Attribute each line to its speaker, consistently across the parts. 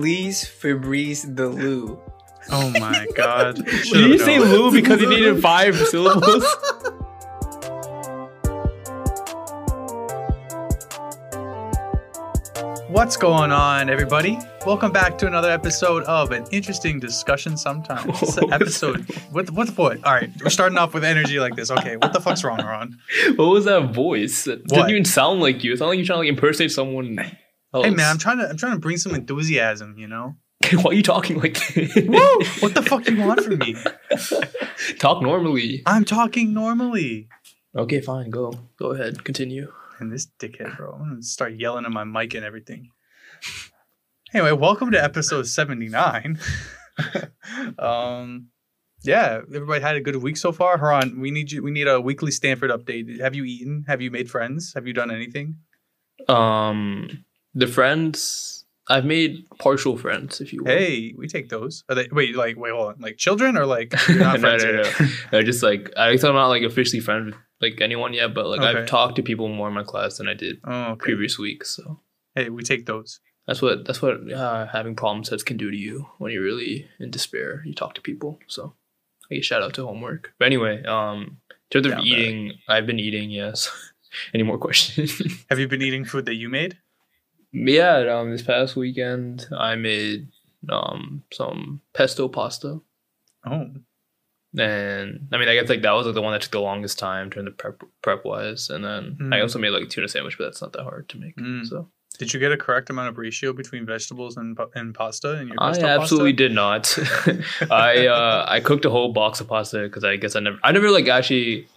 Speaker 1: please Febreze the Lou.
Speaker 2: Oh my god.
Speaker 3: Did you say Lou because he needed five syllables?
Speaker 2: What's going on, everybody? Welcome back to another episode of an interesting discussion. Sometimes It's an episode. What? What? What? All right, we're starting off with energy like this. Okay, what the fuck's wrong, Ron?
Speaker 3: what was that voice? It
Speaker 2: What?
Speaker 3: didn't even sound like you. It sounded like you're trying to like impersonate someone.
Speaker 2: Hey man, I'm trying to. I'm trying to bring some enthusiasm. You know.
Speaker 3: Why are you talking like
Speaker 2: Whoa! What the fuck you want from me?
Speaker 3: Talk normally.
Speaker 2: I'm talking normally.
Speaker 3: Okay, fine. Go. Go ahead. Continue.
Speaker 2: And this dickhead, bro, I'm gonna start yelling at my mic and everything. Anyway, welcome to episode 79. um, yeah, everybody had a good week so far. Haran, we need you. We need a weekly Stanford update. Have you eaten? Have you made friends? Have you done anything?
Speaker 3: Um, the friends I've made partial friends. If you will.
Speaker 2: Hey, we take those. Are they wait? Like wait, hold on. Like children or like you're not
Speaker 3: no,
Speaker 2: friends
Speaker 3: no,
Speaker 2: yet?
Speaker 3: no. no, just like I guess I'm not like officially friends with like anyone yet, but like
Speaker 2: Okay.
Speaker 3: I've talked to people more in my class than I did
Speaker 2: Oh, okay.
Speaker 3: previous weeks. So
Speaker 2: Hey, we take those.
Speaker 3: that's what that's what uh, having problem sets can do to you when you're really in despair. You talk to people. So I guess shout out to homework. But anyway, um, in terms of
Speaker 2: Down bad.
Speaker 3: eating, I've been eating. Yes. Any more questions?
Speaker 2: Have you been eating food that you made?
Speaker 3: Yeah. Um, this past weekend I made um some pesto pasta.
Speaker 2: Oh,
Speaker 3: And I mean, I guess like that was like the one that took the longest time during the prep prep wise. And then I
Speaker 2: Mm.
Speaker 3: also made like a tuna sandwich, but that's not that hard to make.
Speaker 2: Mm.
Speaker 3: So
Speaker 2: did you get a correct amount of ratio between vegetables and and pasta in your
Speaker 3: I absolutely
Speaker 2: pasta?
Speaker 3: did not. I uh, I cooked a whole box of pasta because I guess I never I never like actually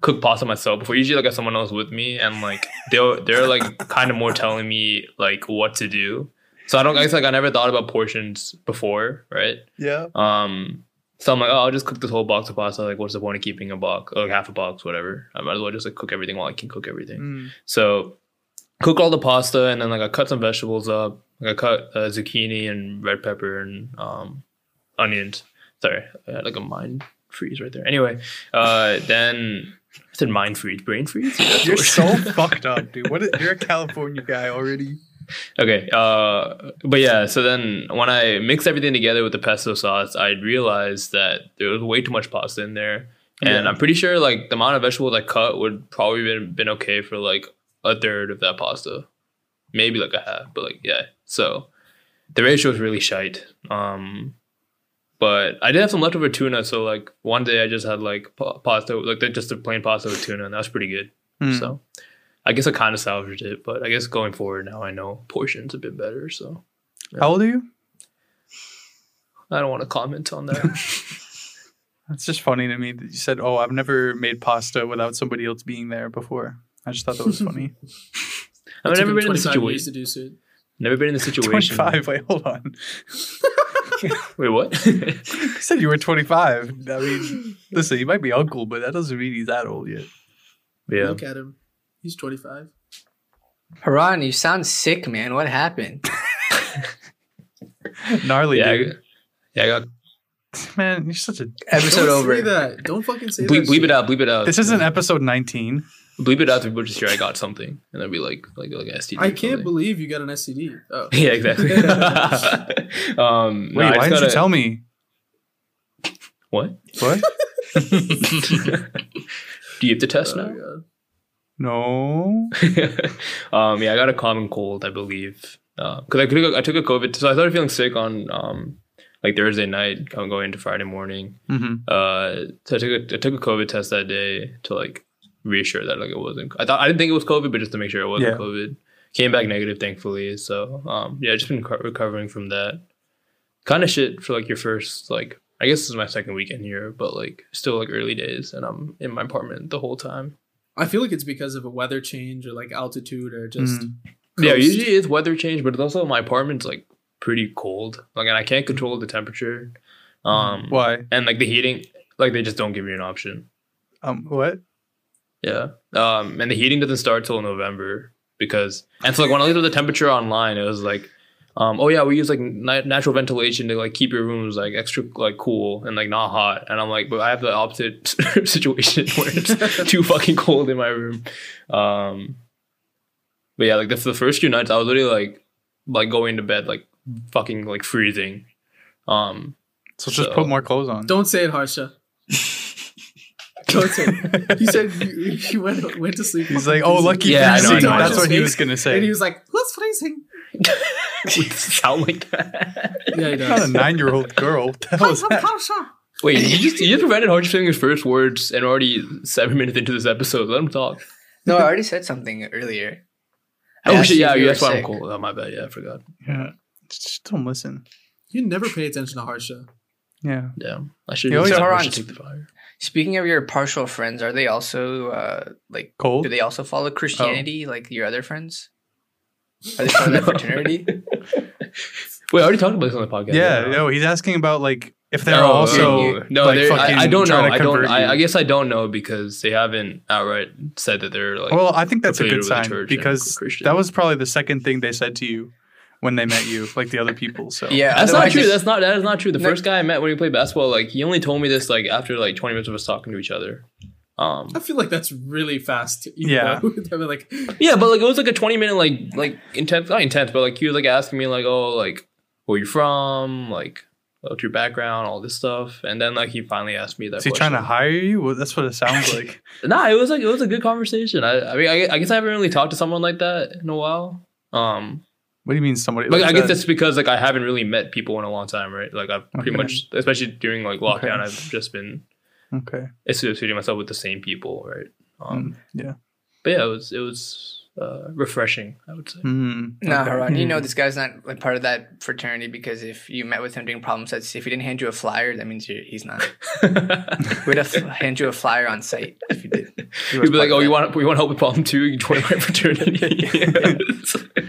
Speaker 3: cook pasta myself before. Usually like I have someone else with me, and like they're they're like kind of more telling me like what to do. So I don't I guess like I never thought about portions before, right?
Speaker 2: Yeah.
Speaker 3: Um, so I'm like, oh, I'll just cook this whole box of pasta. Like, what's the point of keeping a box, like half a box, whatever? I might as well just like cook everything while I can cook everything.
Speaker 2: Mm.
Speaker 3: So, cook all the pasta, and then like I cut some vegetables up. Like I cut uh, zucchini and red pepper and um, onions. Sorry, I had like a mind freeze right there. Anyway, uh, then I said mind freeze, brain freeze. Yeah, that's the
Speaker 2: You're so fucked up, dude. What? Is, you're a California guy already.
Speaker 3: Okay. Uh, but yeah, so then when I mixed everything together with the pesto sauce, I realized that there was way too much pasta in there. And
Speaker 2: Yeah.
Speaker 3: I'm pretty sure like the amount of vegetables I cut would probably been been okay for like a third of that pasta. Maybe like a half, but like yeah. So the ratio was really shite. Um but I did have some leftover tuna, so like one day I just had like pasta, like just a plain pasta with tuna, and that was pretty good.
Speaker 2: Mm.
Speaker 3: So I guess I kind of salvaged it, but I guess going forward now I know portions a bit better. So
Speaker 2: How old are you?
Speaker 3: I don't want to comment on that.
Speaker 2: It's just funny to me that you said, "Oh, I've never made pasta without somebody else being there before." I just thought that was funny.
Speaker 3: I've
Speaker 4: It took
Speaker 3: never been in the
Speaker 4: 25 years
Speaker 3: situation.
Speaker 4: to do so.
Speaker 3: Never been in the situation.
Speaker 2: Twenty-five. Wait, hold on.
Speaker 3: Wait, what?
Speaker 2: You said you were twenty-five. I mean, listen, you might be uncle, but that doesn't mean he's that old yet.
Speaker 3: yeah.
Speaker 4: Look at him. He's 25.
Speaker 1: Haran, you sound sick, man. What happened?
Speaker 2: Gnarly,
Speaker 3: Yeah. I,
Speaker 2: dude.
Speaker 3: got- yeah. I got
Speaker 2: Man, you're such a.
Speaker 1: Episode
Speaker 4: Don't
Speaker 1: over.
Speaker 4: say that. Don't fucking say
Speaker 3: bleep,
Speaker 4: that.
Speaker 3: bleep
Speaker 4: shit.
Speaker 3: it out. Bleep it out.
Speaker 2: This isn't episode nineteen.
Speaker 3: Bleep it out. So people just hear I got something, and they'll be like, like, like STD.
Speaker 4: I can't
Speaker 3: something.
Speaker 4: believe you got an STD. Oh.
Speaker 3: Yeah, exactly. um,
Speaker 2: Wait,
Speaker 3: I just
Speaker 2: why didn't you
Speaker 3: gotta-
Speaker 2: tell me?
Speaker 3: What?
Speaker 2: What?
Speaker 3: Do you have to test
Speaker 4: Oh,
Speaker 3: now?
Speaker 4: God.
Speaker 2: No.
Speaker 3: um, yeah, I got a common cold, I believe, because I took a, I took a COVID. So I started feeling sick on um, like Thursday night, kind of going into Friday morning.
Speaker 2: Mm-hmm.
Speaker 3: Uh, so I took a I took a COVID test that day to like reassure that like it wasn't. I thought I didn't think it was COVID, but just to make sure it wasn't
Speaker 2: Yeah.
Speaker 3: COVID. Came back negative, thankfully. So um, yeah, just been co- recovering from that. Kind of shit for like your first like. I guess this is my second weekend here, but like still like early days, and I'm in my apartment the whole time.
Speaker 4: I feel like it's because of a weather change or like altitude or just.
Speaker 2: Mm.
Speaker 3: Yeah, usually it's weather change, but it's also my apartment's like pretty cold. Like, and I can't control the temperature. Um,
Speaker 2: Why?
Speaker 3: and like the heating, like they just don't give you an option.
Speaker 2: Um. What?
Speaker 3: Yeah. Um, and the heating doesn't start till November because, and so like when I looked at the temperature online, it was like, um, oh yeah, we use like ni- natural ventilation to like keep your rooms like extra like cool and like not hot. And I'm like, but I have the opposite situation where it's too fucking cold in my room. Um, but yeah, like the, the first few nights, I was literally like, like going to bed like fucking like freezing. Um,
Speaker 2: So just
Speaker 3: So-
Speaker 2: put more clothes on.
Speaker 4: Don't say it, Harsha. Don't say it. He said he you went went to sleep.
Speaker 2: He's like, oh, lucky
Speaker 3: Yeah, I know. I know,
Speaker 2: That's what he was gonna say.
Speaker 4: And he was like, who's freezing?
Speaker 3: would sound like that.
Speaker 4: Yeah, he
Speaker 2: Not a nine-year-old girl. What the hell is that?
Speaker 4: Harsha.
Speaker 3: Wait, you just you just prevented Hodge saying his first words, and already seven minutes into this episode. Let him talk.
Speaker 1: No, I already said something earlier. I
Speaker 3: Oh shit!
Speaker 1: you
Speaker 3: Yeah, that's why I'm
Speaker 1: sick.
Speaker 3: cool. Oh my bad. Yeah, I forgot.
Speaker 2: Yeah. Just don't listen.
Speaker 4: You never pay attention to Harsha.
Speaker 2: Yeah.
Speaker 3: Damn, I should.
Speaker 2: He always-
Speaker 3: I
Speaker 1: Hold on.
Speaker 3: take the fire.
Speaker 1: Speaking of your partial friends, are they also uh like
Speaker 2: Cold.
Speaker 1: do they also follow Christianity
Speaker 3: Oh.
Speaker 1: like your other friends? Are they part of that fraternity?
Speaker 3: Wait, I already talked about this on the podcast.
Speaker 2: yeah.
Speaker 3: didn't
Speaker 2: No, he's asking about like if they're
Speaker 3: No,
Speaker 2: also
Speaker 3: no,
Speaker 2: like,
Speaker 3: they're-
Speaker 2: fucking
Speaker 3: I, I don't know. I don't. I. I guess I don't know because they haven't outright said that they're like.
Speaker 2: well, I think that's a good
Speaker 3: with
Speaker 2: sign because that was probably the second thing they said to you when they met you, like the other people. So
Speaker 1: Yeah,
Speaker 3: That's not true.
Speaker 1: it's-
Speaker 3: That's not. That is not true. The
Speaker 1: No.
Speaker 3: first guy I met when we played basketball, like he only told me this like after like twenty minutes of us talking to each other. Um,
Speaker 4: I feel like that's really fast.
Speaker 2: Yeah.
Speaker 4: I mean, like,
Speaker 3: yeah, but like it was like a twenty minute like like intense, not intense, but like he was like asking me like, oh, like where you from, like what's your background, all this stuff, and then like he finally asked me that.
Speaker 2: is he trying to hire you? Well, that's what it sounds like.
Speaker 3: Nah, it was like it was a good conversation. I, I mean, I, I guess I haven't really talked to someone like that in a while. Um,
Speaker 2: what do you mean somebody?
Speaker 3: Like
Speaker 2: like
Speaker 3: I guess
Speaker 2: that?
Speaker 3: that's because like I haven't really met people in a long time, right? Like I've pretty much, especially during like lockdown,
Speaker 2: Okay.
Speaker 3: I've just been
Speaker 2: okay.
Speaker 3: associating myself with the same people, right? Um,
Speaker 2: Mm, yeah.
Speaker 3: But yeah, it was it was uh, refreshing, I would say.
Speaker 2: Mm,
Speaker 1: No,
Speaker 2: okay.
Speaker 1: Haran, you know
Speaker 2: Mm.
Speaker 1: this guy's not like part of that fraternity because if you met with him during problem sets, if he didn't hand you a flyer, that means you're, he's not. We'd have to hand you a flyer on site if you did. He
Speaker 3: He'd be like, "Oh, you want you want help with problem two? You join my fraternity."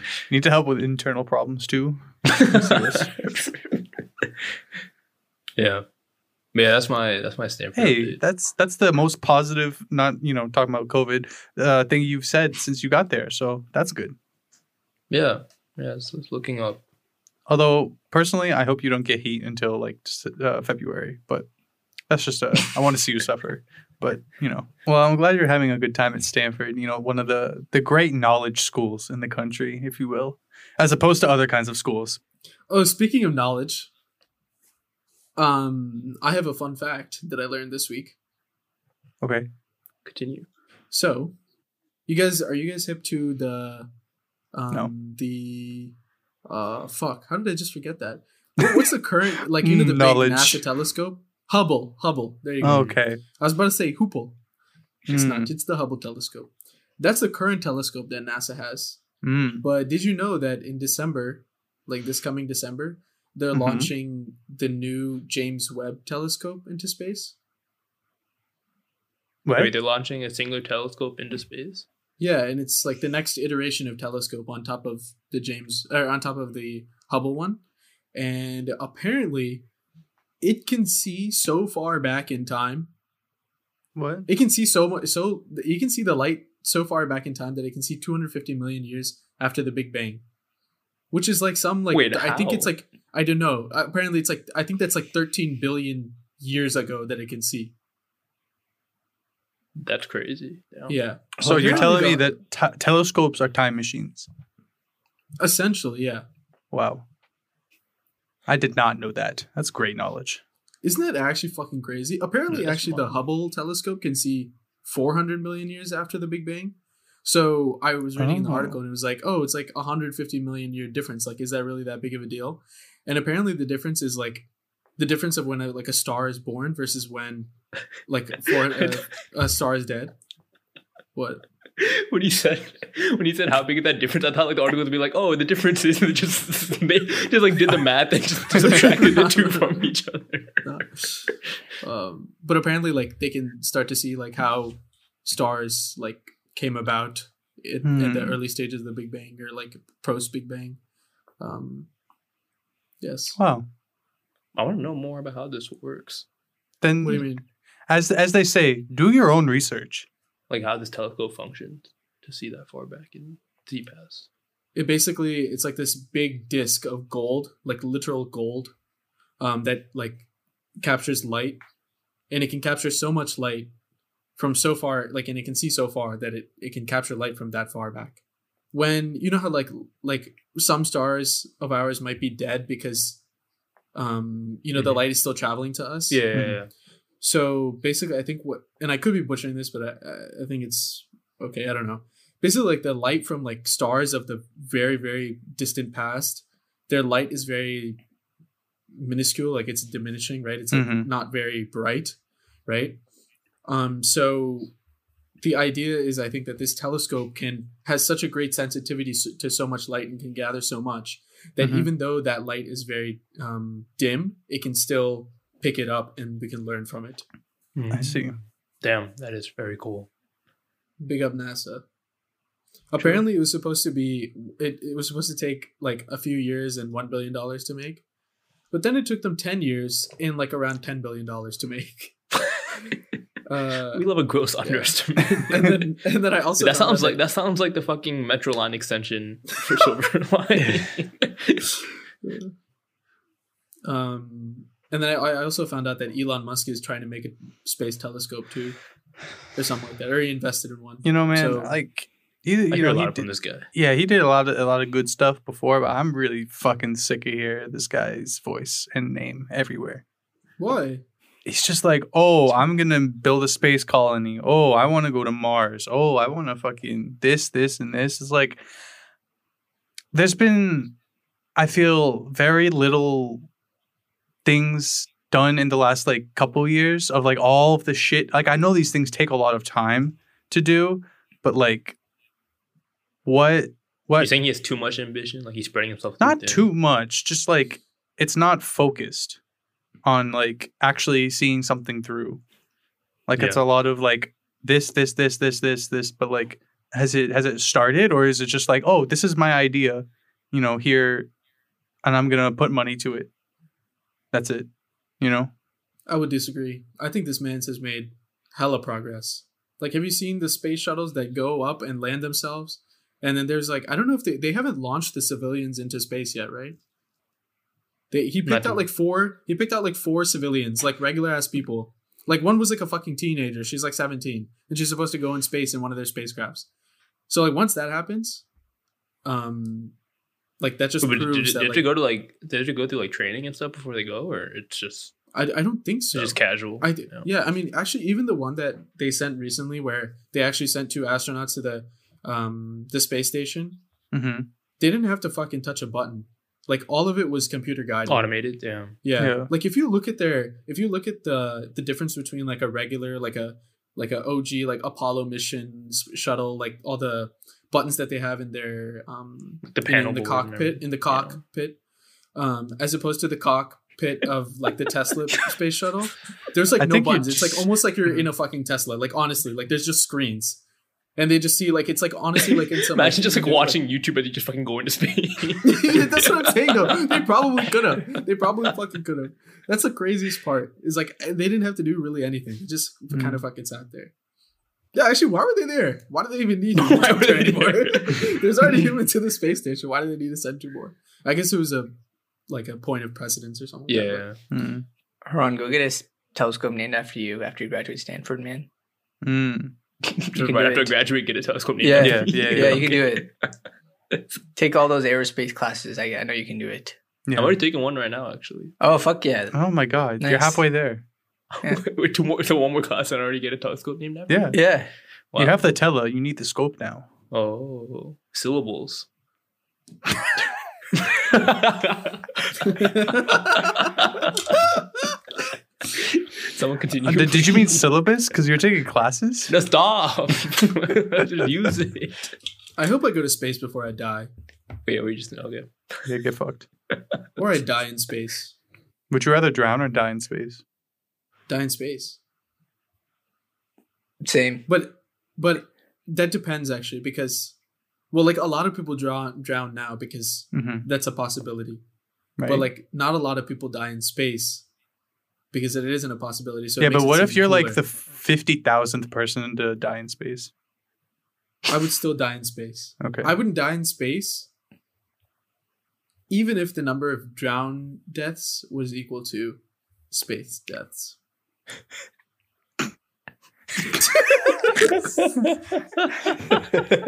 Speaker 2: Need to help with internal problems too.
Speaker 3: yeah, yeah. That's my that's my Stanford.
Speaker 2: Hey,
Speaker 3: update.
Speaker 2: that's that's the most positive, not you know talking about COVID uh, thing you've said since you got there. So that's good.
Speaker 3: yeah, yeah. It's, it's looking up.
Speaker 2: Although personally, I hope you don't get heat until like uh, February. But that's just a. I want to see you suffer. But you know, well, I'm glad you're having a good time at Stanford. You know, one of the the great knowledge schools in the country, if you will, as opposed to other kinds of schools.
Speaker 4: oh, speaking of knowledge, um, I have a fun fact that I learned this week.
Speaker 2: Okay.
Speaker 3: Continue.
Speaker 4: So, you guys, are you guys hip to the, um,
Speaker 2: No.
Speaker 4: the, uh, fuck, how did I just forget that? What's the current, like, you know, the
Speaker 2: Knowledge.
Speaker 4: big NASA telescope? Hubble, Hubble. There you go.
Speaker 2: Okay.
Speaker 4: I was about to say Hoople. It's
Speaker 2: Mm.
Speaker 4: not. It's the Hubble telescope. That's the current telescope that NASA has.
Speaker 2: Mm.
Speaker 4: But did you know that in December, like this coming December, they're
Speaker 2: Mhm.
Speaker 4: launching the new James Webb telescope into space?
Speaker 2: What?
Speaker 3: Wait, they're launching a singular telescope into space.
Speaker 4: Yeah, and it's like the next iteration of telescope on top of the James or on top of the Hubble one. And apparently it can see so far back in time.
Speaker 2: What?
Speaker 4: It can see so much so you can see the light so far back in time that it can see 250 million years after the Big Bang. Which is like some like
Speaker 3: Wait,
Speaker 4: I think it's like I don't know. Apparently it's like I think that's like 13 billion years ago that it can see.
Speaker 3: That's crazy. Damn.
Speaker 4: Yeah.
Speaker 2: So
Speaker 4: Well,
Speaker 2: you're telling me that t- telescopes are time machines?
Speaker 4: essentially, yeah.
Speaker 2: Wow. I did not know that. That's great knowledge.
Speaker 4: Isn't that actually fucking crazy? Apparently,
Speaker 3: Yeah,
Speaker 4: actually, the. Hubble telescope can see 400 million years after the Big Bang. So I was reading the
Speaker 2: Oh.
Speaker 4: article and it was like, oh, it's like 150 million year difference. Like, is that really that big of a deal? And apparently, the difference is like the difference of when a, like a star is born versus when like for, uh, a star is dead. What?
Speaker 3: when he said when he said how big is that difference, I thought like the article would be like, oh, the difference is they just they just like did the math and just subtracted the two from each other.
Speaker 4: um, but apparently, like they can start to see like how stars like came about in, in the
Speaker 2: Hmm.
Speaker 4: early stages of the Big Bang or like post Big Bang. Um, yes.
Speaker 2: Wow.
Speaker 3: I want to know more about how this works.
Speaker 2: Then,
Speaker 4: What do you mean?
Speaker 2: as as they say, do your own research.
Speaker 3: Like how this telescope functions to see that far back in Z pass.
Speaker 4: It basically it's like this big disc of gold, like literal gold, um, that like captures light, and it can capture so much light from so far, like, and it can see so far that it it can capture light from that far back. when you know how like like some stars of ours might be dead because um you know the
Speaker 3: Mhm.
Speaker 4: light is still traveling to us
Speaker 3: Yeah, yeah, yeah.
Speaker 4: So basically i think what and i could be butchering this but i I- think it's okay i don't know basically like the light from like stars of the very very distant past their light is very minuscule like it's diminishing right it's like
Speaker 2: Mhm.
Speaker 4: not very bright right um so the idea is i think that this telescope can has such a great sensitivity to so much light and can gather so much that
Speaker 2: Mhm.
Speaker 4: even though that light is very um, dim it can still pick it up and we can learn from it
Speaker 2: I see.
Speaker 3: Damn, that is very cool.
Speaker 4: big up nasa apparently it was supposed to be it, it was supposed to take like a few years and one billion dollars to make but then it took them 10 years and like around 10 billion dollars to make uh,
Speaker 3: we love a gross underestimate.
Speaker 4: and then and then i also
Speaker 3: that sounds
Speaker 4: out
Speaker 3: like that sounds like the fucking Metro Line extension for Silver Line.
Speaker 4: Um, and then I, I also found out that Elon Musk is trying to make a space telescope too, or something like that, or he invested in one.
Speaker 2: You know, man,
Speaker 4: So-
Speaker 2: like he,
Speaker 3: I
Speaker 2: you
Speaker 3: hear
Speaker 2: know,
Speaker 3: a
Speaker 2: he
Speaker 3: lot
Speaker 2: did,
Speaker 3: from this guy.
Speaker 2: yeah, he did a lot of a lot of good stuff before, but I'm really fucking sick of hearing this guy's voice and name everywhere.
Speaker 4: Why?
Speaker 2: It's just like, oh, I'm gonna build a space colony. Oh, I want to go to Mars. Oh, I want to fucking this, this, and this. It's like there's been, I feel, very little things done in the last like couple years of like all of the shit. Like I know these things take a lot of time to do, but like, what, what?
Speaker 3: You're saying he has too much ambition, like he's spreading himself.
Speaker 2: not
Speaker 3: thin?
Speaker 2: too much just like it's not focused on like actually seeing something through like it's a lot of like this this this this this this but like has it has it started or is it just like oh this is my idea you know here and i'm gonna put money to it that's it you know
Speaker 4: I would disagree. I think this man has made hella progress. Like, have you seen the space shuttles that go up and land themselves? And then there's like, I don't know if they they haven't launched the civilians into space yet, right? They, he picked out like four. He picked out like four civilians, like regular ass people. Like one was like a fucking teenager. She's like 17, and she's supposed to go in space in one of their spacecrafts. So like once that happens, um, like that just
Speaker 3: But did, did,
Speaker 4: proves
Speaker 3: did
Speaker 4: that
Speaker 3: you go to like did you go through like training and stuff before they go, or it's just
Speaker 4: I, I don't think so.
Speaker 3: just casual?
Speaker 4: I
Speaker 3: you know?
Speaker 4: yeah, I mean, actually, even the one that they sent recently, where they actually sent two astronauts to the um the space station,
Speaker 2: mm-hmm.
Speaker 4: they didn't have to fucking touch a button. Like all of it was computer guided.
Speaker 3: automated. Yeah,
Speaker 4: yeah.
Speaker 2: Yeah.
Speaker 4: like if you look at their, if you look at the the difference between like a regular, like a like a OG like Apollo missions shuttle, like all the buttons that they have in their um
Speaker 3: the
Speaker 4: in
Speaker 3: panel
Speaker 4: the cockpit in the cockpit um as opposed to the cockpit of like the tesla space shuttle. There's like
Speaker 2: I
Speaker 4: no buttons. It's like almost like you're in a fucking tesla. Like honestly like there's just screens. And they just see like it's like honestly like in some
Speaker 3: Imagine just like watching YouTube and you just fucking go into space.
Speaker 4: that's what i'm saying though. They probably could have they probably fucking could have that's the craziest part is like they didn't have to do really anything. Just
Speaker 2: Mm.
Speaker 4: kind of fucking sat there yeah, actually, why were they there? Why do they even need
Speaker 3: Why
Speaker 4: humans
Speaker 3: were
Speaker 4: there
Speaker 3: they
Speaker 4: anymore? There's already humans in the space station. Why do they need to send two more? I guess it was a like a point of precedence or something. like that,
Speaker 3: yeah,
Speaker 2: mm
Speaker 1: Ron, go get a telescope named after you after you graduate Stanford, man.
Speaker 2: Mm.
Speaker 1: You can
Speaker 3: right after
Speaker 1: it.
Speaker 3: graduate, get a telescope. named
Speaker 1: Yeah,
Speaker 3: after
Speaker 2: Yeah, yeah,
Speaker 1: yeah,
Speaker 2: yeah.
Speaker 1: you can do it. Take all those aerospace classes. I, I know you can do it.
Speaker 2: Yeah.
Speaker 3: I'm already taking one right now. Actually,
Speaker 1: Oh fuck yeah!
Speaker 2: oh my god you're halfway there
Speaker 3: with two more, so one more class, and I already get a telescope named after. me?
Speaker 2: yeah
Speaker 1: Yeah,
Speaker 3: Wow.
Speaker 2: you have the tele you need the scope now
Speaker 3: Oh, syllables. Someone continue.
Speaker 2: Uh, did, did you mean syllabus because you're taking classes
Speaker 3: No, stop. Just use it.
Speaker 4: I hope I go to space before I die,
Speaker 3: But yeah, we just okay.
Speaker 2: yeah get fucked
Speaker 4: or I die in space.
Speaker 2: would you rather drown or die in space
Speaker 4: Die in space.
Speaker 1: same.
Speaker 4: But but that depends actually because well, like a lot of people drown drown now because
Speaker 2: mm-hmm.
Speaker 4: that's a possibility.
Speaker 2: right
Speaker 4: But like not a lot of people die in space because it isn't a possibility. So
Speaker 2: yeah, but what if you're like the fifty thousandth person to die in space?
Speaker 4: I would still die in space.
Speaker 2: Okay.
Speaker 4: I wouldn't die in space, even if the number of drown deaths was equal to space deaths.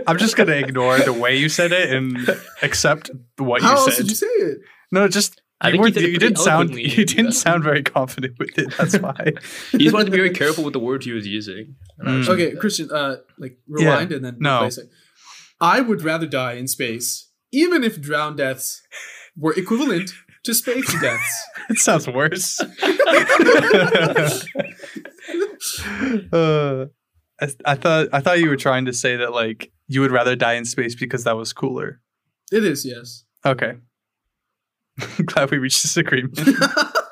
Speaker 2: I'm just gonna ignore the way you said it and accept what
Speaker 4: How
Speaker 2: you
Speaker 4: else
Speaker 2: said.
Speaker 4: did you say it?
Speaker 2: no, just
Speaker 3: I
Speaker 2: you,
Speaker 3: think you did,
Speaker 2: you didn't sound you didn't
Speaker 3: Yeah.
Speaker 2: sound very confident with it. That's why.
Speaker 3: He just wanted to be very careful with the words he was using.
Speaker 2: Mm.
Speaker 3: respect
Speaker 4: Okay,
Speaker 3: that.
Speaker 4: Christian, uh, like rewind and then
Speaker 2: no.
Speaker 4: replace it. I would rather die in space, even if drown deaths were equivalent to space deaths.
Speaker 2: It sounds worse. uh, I, I thought I thought you were trying to say that like you would rather die in space because that was cooler.
Speaker 4: It is, yes.
Speaker 2: Okay. Glad we reached this agreement. what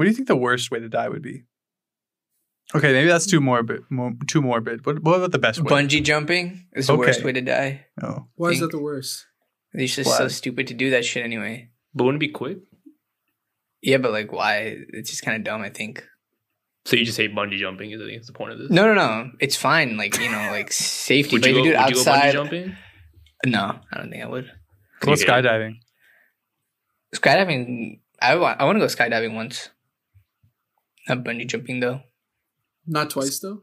Speaker 2: do you think the worst way to die would be? Okay, maybe that's too morbid. More, too morbid. What, what about the best way?
Speaker 1: Bungee jumping is the worst way to die.
Speaker 2: Oh,
Speaker 4: Why is that the worst?
Speaker 1: It's just so stupid to do that shit anyway.
Speaker 3: But wouldn't it be quick?
Speaker 1: Yeah, but like, why? It's just kind of dumb. I think.
Speaker 3: So you just hate bungee jumping? Is I think is the point of this.
Speaker 1: No, no, no. It's fine. Like you know, like safety.
Speaker 3: Would
Speaker 1: but
Speaker 3: you,
Speaker 1: if
Speaker 3: go,
Speaker 1: you do it
Speaker 3: would you go
Speaker 1: outside,
Speaker 3: jumping?
Speaker 1: no, I don't think I would.
Speaker 2: what about
Speaker 3: You hate it?
Speaker 2: skydiving?
Speaker 1: Skydiving. I want. I want to go skydiving once. Not bungee jumping though.
Speaker 4: Not twice though.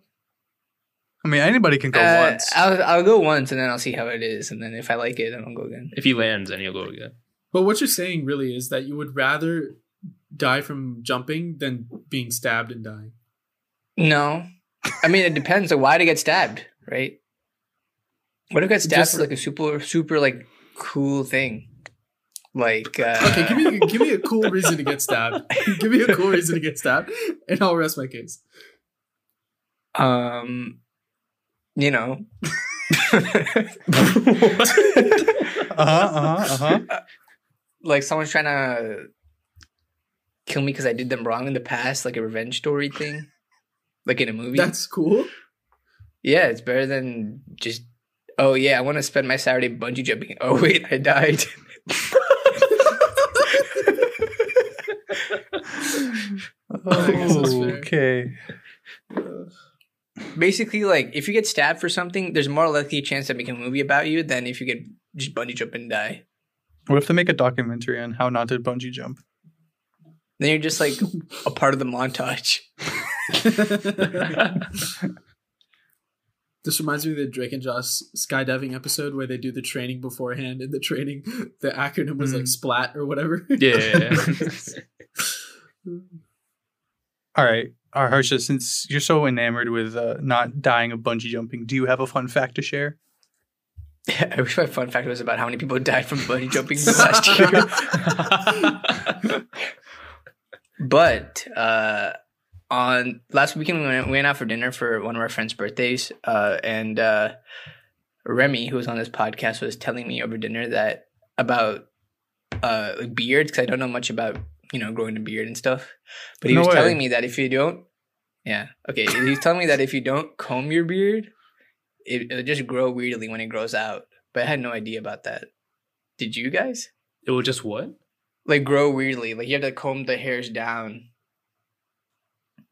Speaker 2: I mean, anybody can go
Speaker 1: Uh,
Speaker 2: once.
Speaker 1: I'll I'll go once and then I'll see how it is, and then if I like it, then I'll go again.
Speaker 3: If he lands, then he'll go again.
Speaker 4: But what you're saying really is that you would rather die from jumping than being stabbed and dying.
Speaker 1: No, I mean it depends. Like, why to get stabbed, right? What if I got stabbed
Speaker 4: Just-
Speaker 1: for like a super super like cool thing? Like uh,
Speaker 4: Okay, give me give me a cool reason to get stabbed. give me a cool reason to get stabbed, and I'll rest my case.
Speaker 1: um, you know,
Speaker 2: Uh huh. Uh huh. Uh huh.
Speaker 1: like someone's trying to kill me because I did them wrong in the past, like a revenge story thing, like in a movie.
Speaker 4: That's cool.
Speaker 1: yeah, it's better than just. Oh yeah, I want to spend my Saturday bungee jumping. Oh wait, I died.
Speaker 4: I guess that's
Speaker 2: okay.
Speaker 1: Basically, like if you get stabbed for something, there's more likely a chance to make a movie about you than if you get just bungee jump and die.
Speaker 2: What if they make a documentary on how not to bungee jump?
Speaker 1: Then you're just like a part of the montage.
Speaker 4: This reminds me of the Drake and Josh skydiving episode where they do the training beforehand. And the training, the acronym was like
Speaker 2: Mm.
Speaker 4: SPLAT or whatever.
Speaker 3: Yeah. yeah, yeah.
Speaker 2: All right, uh, Harsha, since you're so enamored with uh, not dying of bungee jumping, do you have a fun fact to share?
Speaker 1: I wish my fun fact was about how many people died from bungee jumping last year. But uh, on last weekend, we went, we went out for dinner for one of our friends' birthdays, uh, and uh, Remy, who was on this podcast, was telling me over dinner that about uh, like beards because I don't know much about you know growing a beard and stuff. But he
Speaker 2: No
Speaker 1: was
Speaker 2: way.
Speaker 1: telling me that if you don't, yeah, okay, he was telling me that if you don't comb your beard, it, it'll just grow weirdly when it grows out. But I had no idea about that. Did you guys?
Speaker 3: it will just what?
Speaker 1: like grow weirdly. Like you have to comb the hairs down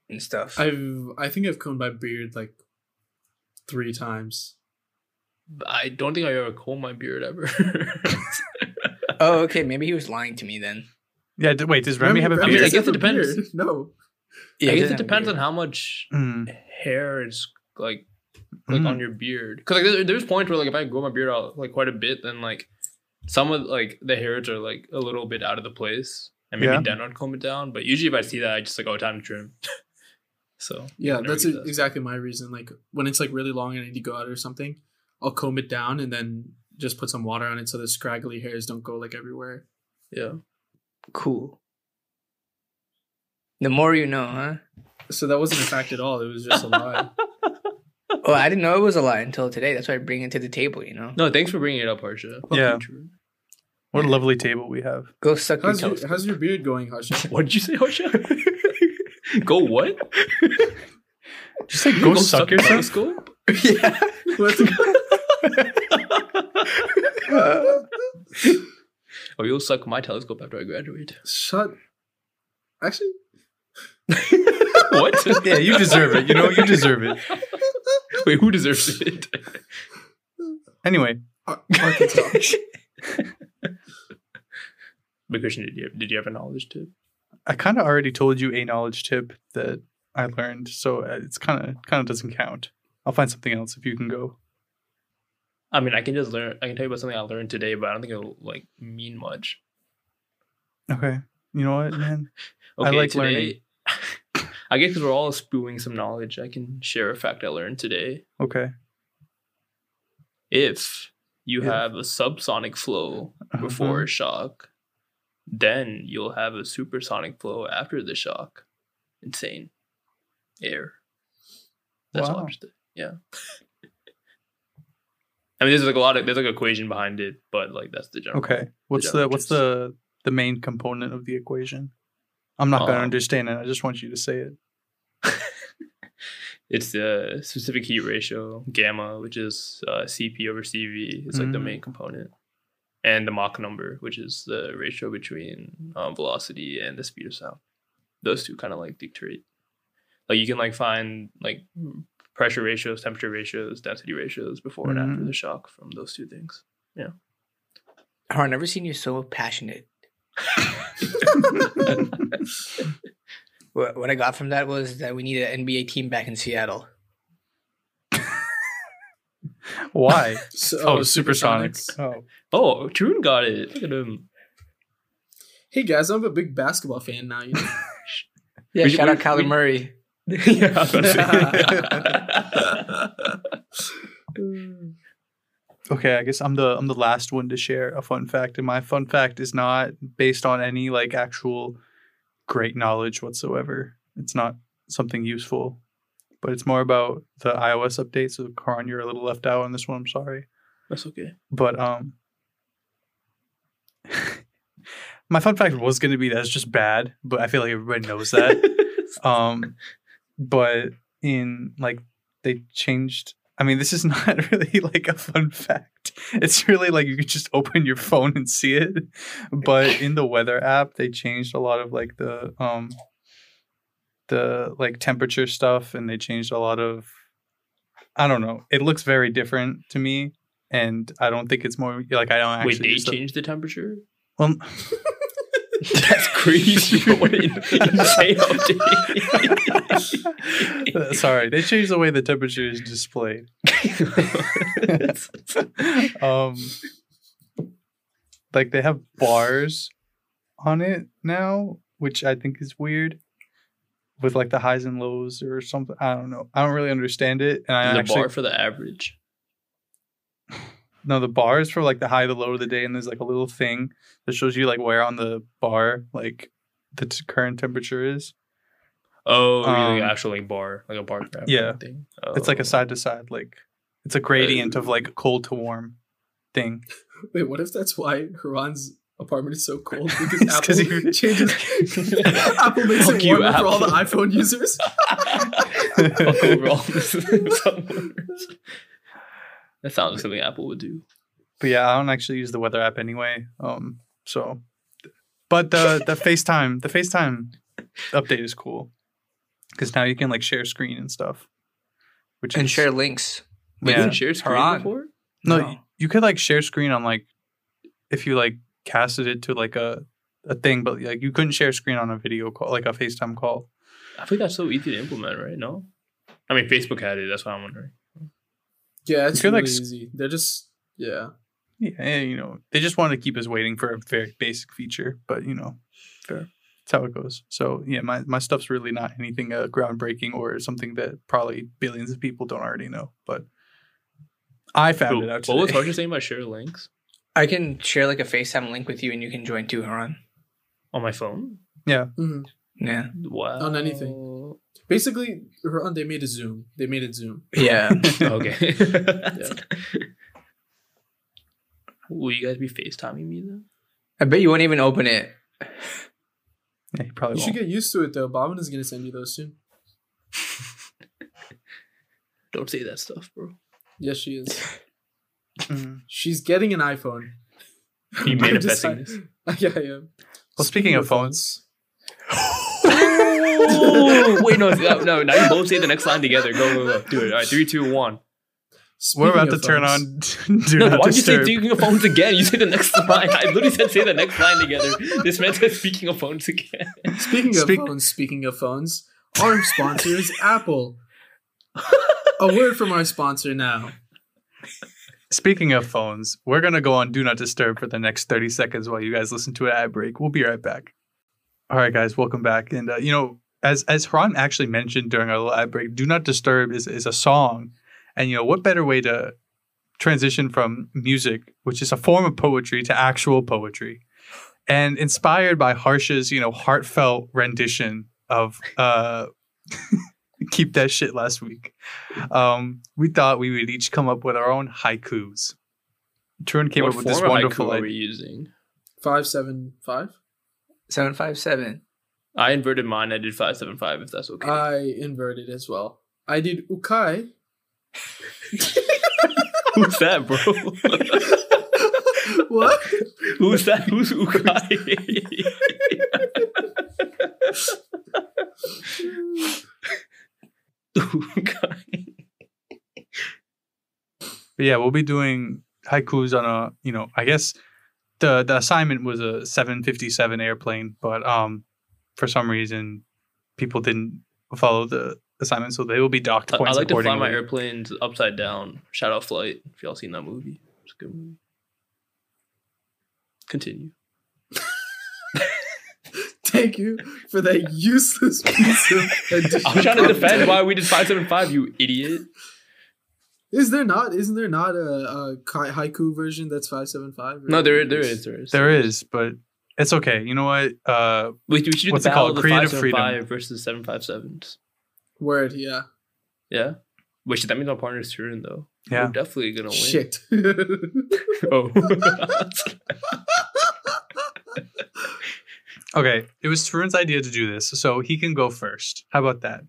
Speaker 1: and stuff.
Speaker 4: I've I think I've combed my beard like three times.
Speaker 3: I don't think I ever combed my beard ever.
Speaker 1: oh, okay. Maybe he was lying to me then.
Speaker 2: Yeah. D- wait, does Remy have a
Speaker 3: I mean, I guess it
Speaker 4: a
Speaker 3: depends.
Speaker 4: beard. No.
Speaker 1: Yeah,
Speaker 3: I guess it depends on how much
Speaker 2: Mm,
Speaker 3: hair is like like
Speaker 2: mm.
Speaker 3: on your beard. Because like there, there's points where like if I grow my beard out like quite a bit, then like some of like the hairs are like a little bit out of the place, and maybe
Speaker 2: Yeah.
Speaker 3: then I'd comb it down. But usually if I see that, I just like oh time to trim. so
Speaker 4: Yeah, that's
Speaker 3: he
Speaker 4: e- exactly my reason. Like when it's like really long and I need to go out or something, I'll comb it down and then just put some water on it so the scraggly hairs don't go like everywhere.
Speaker 3: yeah.
Speaker 1: Cool. The more you know, huh?
Speaker 4: So that wasn't a fact at all. It was just a lie.
Speaker 1: Oh, I didn't know it was a lie until today. That's why I bring it to the table. You know,
Speaker 3: No, thanks for bringing it up, Harsha. Fuck
Speaker 2: Yeah.
Speaker 3: you, Drew.
Speaker 2: What a lovely table we have.
Speaker 1: go suck your
Speaker 4: How's your,
Speaker 1: toes.
Speaker 4: how's your beard going, Harsha?
Speaker 3: What did you say, Harsha? Go what?
Speaker 2: Just like go, suck
Speaker 3: a
Speaker 2: yourself.
Speaker 3: telescope?
Speaker 1: yeah.
Speaker 4: Let's
Speaker 3: Oh, you'll suck my telescope after I graduate.
Speaker 4: Shut. Actually,
Speaker 3: what?
Speaker 2: Yeah, you deserve it. You know, you deserve it.
Speaker 3: Wait, who deserves it?
Speaker 2: Anyway,
Speaker 4: Ar- Arkansas.
Speaker 3: But Christian, did you did you have a knowledge tip?
Speaker 2: I kind of already told you a knowledge tip that I learned, so uh, it's kind of kind of doesn't count. I'll find something else if you can go.
Speaker 3: I mean, I can just learn. I can tell you about something I learned today, but I don't think it'll like mean much.
Speaker 2: Okay, you know what, man? I like
Speaker 3: today, I guess because we're all spewing some knowledge, I can share a fact I learned today.
Speaker 2: Okay,
Speaker 3: If you
Speaker 2: Yeah.
Speaker 3: have a subsonic flow before
Speaker 2: Uh-huh.
Speaker 3: a shock, then you'll have a supersonic flow after the shock. Insane. Air. That's all I'm just yeah. I mean, there's like a lot of there's like an equation behind it, but like that's the general.
Speaker 2: okay. What's
Speaker 3: general
Speaker 2: the what's the the main component of the equation? I'm not gonna
Speaker 3: Um,
Speaker 2: understand it. I just want you to say it.
Speaker 3: It's the specific heat ratio gamma, which is uh, CP over CV, is like the
Speaker 2: Mm.
Speaker 3: main component, and the Mach number, which is the ratio between um, velocity and the speed of sound. Those two kind of like dictate. Like you can like find like pressure ratios, temperature ratios, density ratios before and after
Speaker 2: Mhm.
Speaker 3: the shock from those two things. Yeah.
Speaker 1: I've never seen you so passionate. What, what I got from that was that we need an NBA team back in Seattle.
Speaker 2: Why?
Speaker 4: So,
Speaker 2: oh, supersonics. Oh,
Speaker 3: oh, Tarun got it. Look at him.
Speaker 4: Hey guys, I'm a big basketball fan now. You know?
Speaker 1: Yeah,
Speaker 3: We-
Speaker 1: shout
Speaker 3: we-
Speaker 1: out Kyler
Speaker 3: we-
Speaker 1: Murray.
Speaker 3: yeah, I was about to say.
Speaker 2: okay. I guess I'm the I'm the last one to share a fun fact, and my fun fact is not based on any like actual great knowledge whatsoever. It's not something useful, but it's more about the iOS update. So, Haran, you're a little left out on this one. I'm sorry.
Speaker 3: That's okay.
Speaker 2: But um my fun fact was gonna be that it's just bad, but I feel like everybody knows that. um but in like they changed I mean this is not really like a fun fact. It's really like you could just open your phone and see it. But in the weather app they changed a lot of like the um the like temperature stuff and they changed a lot of I don't know. It looks very different to me and I don't think it's more like I don't actually
Speaker 3: Wait, they
Speaker 2: use the-
Speaker 3: the temperature?
Speaker 2: well,
Speaker 3: crazy. an insane update.
Speaker 2: Sorry, they changed the way the temperature is displayed. um, like they have bars on it now, which I think is weird. With like the highs and lows or something, I don't know. I don't really understand it, and I
Speaker 3: the
Speaker 2: actually
Speaker 3: bar for the average.
Speaker 2: no the bars for like the high, the low of the day, and there's like a little thing that shows you like where on the bar like the t- current temperature is.
Speaker 3: Oh, you mean like
Speaker 2: Um,
Speaker 3: actual like bar, like a bar graph.
Speaker 2: yeah.
Speaker 3: thing.
Speaker 2: It's like
Speaker 3: Oh.
Speaker 2: a side to side, like it's a gradient of like cold to warm thing.
Speaker 4: Wait, what if that's why Haran's apartment is so cold? Because
Speaker 2: It's 'cause
Speaker 4: Apple
Speaker 2: you-
Speaker 4: changes. Apple makes
Speaker 3: Fuck
Speaker 4: it
Speaker 3: you,
Speaker 4: for all the iPhone users.
Speaker 3: Fuck over all this. That sounds like something Apple would do.
Speaker 2: But yeah, I don't actually use the weather app anyway. Um, so, but the the FaceTime the FaceTime update is cool because now you can like share screen and stuff. Which
Speaker 1: And
Speaker 2: is,
Speaker 1: share links.
Speaker 3: Wait,
Speaker 2: Yeah.
Speaker 3: you didn't share screen
Speaker 1: Haran.
Speaker 3: before?
Speaker 2: no,
Speaker 1: No.
Speaker 2: you could like share screen on like if you like casted it to like a a thing, but like you couldn't share screen on a video call, like a FaceTime call.
Speaker 3: I think that's so easy to implement, right? No, I mean Facebook had it. That's why I'm wondering.
Speaker 4: Yeah, it's
Speaker 2: You could,
Speaker 4: really
Speaker 2: like,
Speaker 4: easy. They're just yeah.
Speaker 2: Yeah, you know, they just wanted to keep us waiting for a very basic feature, but you know,
Speaker 3: Fair.
Speaker 2: That's how it goes. So yeah, my, my stuff's really not anything uh, groundbreaking or something that probably billions of people don't already know. But I found
Speaker 3: But
Speaker 2: it out
Speaker 3: what was
Speaker 2: today.
Speaker 3: Harsha saying about share links
Speaker 1: I can share like a FaceTime link with you and you can join too, Haran.
Speaker 3: on my phone?
Speaker 4: hmm
Speaker 1: Yeah.
Speaker 3: Wow.
Speaker 4: On anything. Basically, Haran they made a Zoom. They made it Zoom.
Speaker 1: Yeah.
Speaker 3: okay. Will you guys be FaceTiming me though?
Speaker 1: I bet you won't even open it.
Speaker 2: Yeah, you probably
Speaker 4: You should
Speaker 2: won't.
Speaker 4: get used to it though. Bobbin is gonna send you those soon.
Speaker 3: Don't say that stuff, bro.
Speaker 4: Yes, she is.
Speaker 2: Mhm.
Speaker 4: She's getting an iPhone.
Speaker 3: You
Speaker 4: I'm
Speaker 3: manifesting
Speaker 4: just-
Speaker 3: this?
Speaker 4: yeah, yeah.
Speaker 2: Well, speaking of phones,
Speaker 3: oh, wait, no, no, no. Now you both say the next line together. Go, go, go. Do it. All right, three, two, one.
Speaker 2: we're about to
Speaker 4: Speaking of
Speaker 2: turn
Speaker 4: phones-
Speaker 2: on Do
Speaker 3: No,
Speaker 2: Not
Speaker 3: why did you say
Speaker 2: Disturb.
Speaker 3: speaking of phones again? You say the next line. I literally said say the next line together. This man said speaking of phones again.
Speaker 4: Speaking of
Speaker 2: Speak-
Speaker 4: phones, speaking of phones, Our sponsor is Apple. A word from our sponsor now.
Speaker 2: Speaking of phones, we're gonna go on Do Not Disturb for the next 30 seconds while you guys listen to an ad break. We'll be right back. All right, guys, welcome back. And uh, you know, as as Haran actually mentioned during our little ad break, Do Not Disturb is is a song, and you know what better way to transition from music, which is a form of poetry, to actual poetry, and inspired by Harsha's you know heartfelt rendition of uh, "Keep That Shit" last week. Um, we thought we would each come up with our own haikus. Tarun came
Speaker 3: what
Speaker 2: up with this
Speaker 3: form of
Speaker 2: wonderful
Speaker 3: haiku are we using?
Speaker 4: Five seven five.
Speaker 1: Seven five seven.
Speaker 3: I inverted mine. I did five seven five. If that's okay.
Speaker 4: I inverted as well. I did ukai.
Speaker 3: Who's that, bro?
Speaker 4: what?
Speaker 3: Who's that? Who's Ukai? Ukai.
Speaker 2: But yeah, we'll be doing haikus on a, you know, I guess the the assignment was a 757 airplane, but um for some reason people didn't follow the assignment, so they will be docked
Speaker 3: I,
Speaker 2: points
Speaker 3: I like to fly my airplanes upside down. Shout out Flight. If y'all seen that movie, it's a good movie. Continue.
Speaker 4: Thank you for that useless piece of.
Speaker 3: I'm trying to defend why we did five seven five. You idiot.
Speaker 4: Is there not? Isn't there not a, a haiku version that's five seven five?
Speaker 3: No, there there is there is
Speaker 2: There is, but it's okay. You know what? Uh
Speaker 3: We, we should do
Speaker 2: What's
Speaker 3: the
Speaker 2: it
Speaker 3: battle
Speaker 2: called?
Speaker 3: of the
Speaker 2: Creative
Speaker 3: five
Speaker 2: freedom.
Speaker 3: five versus seven five sevens.
Speaker 4: Word, yeah.
Speaker 3: Yeah. Wait, shit, that means my partner's turn though.
Speaker 2: Yeah.
Speaker 3: We're definitely gonna win.
Speaker 4: Shit.
Speaker 3: Oh.
Speaker 2: okay, it was Tarun's idea to do this, so he can go first. How about that?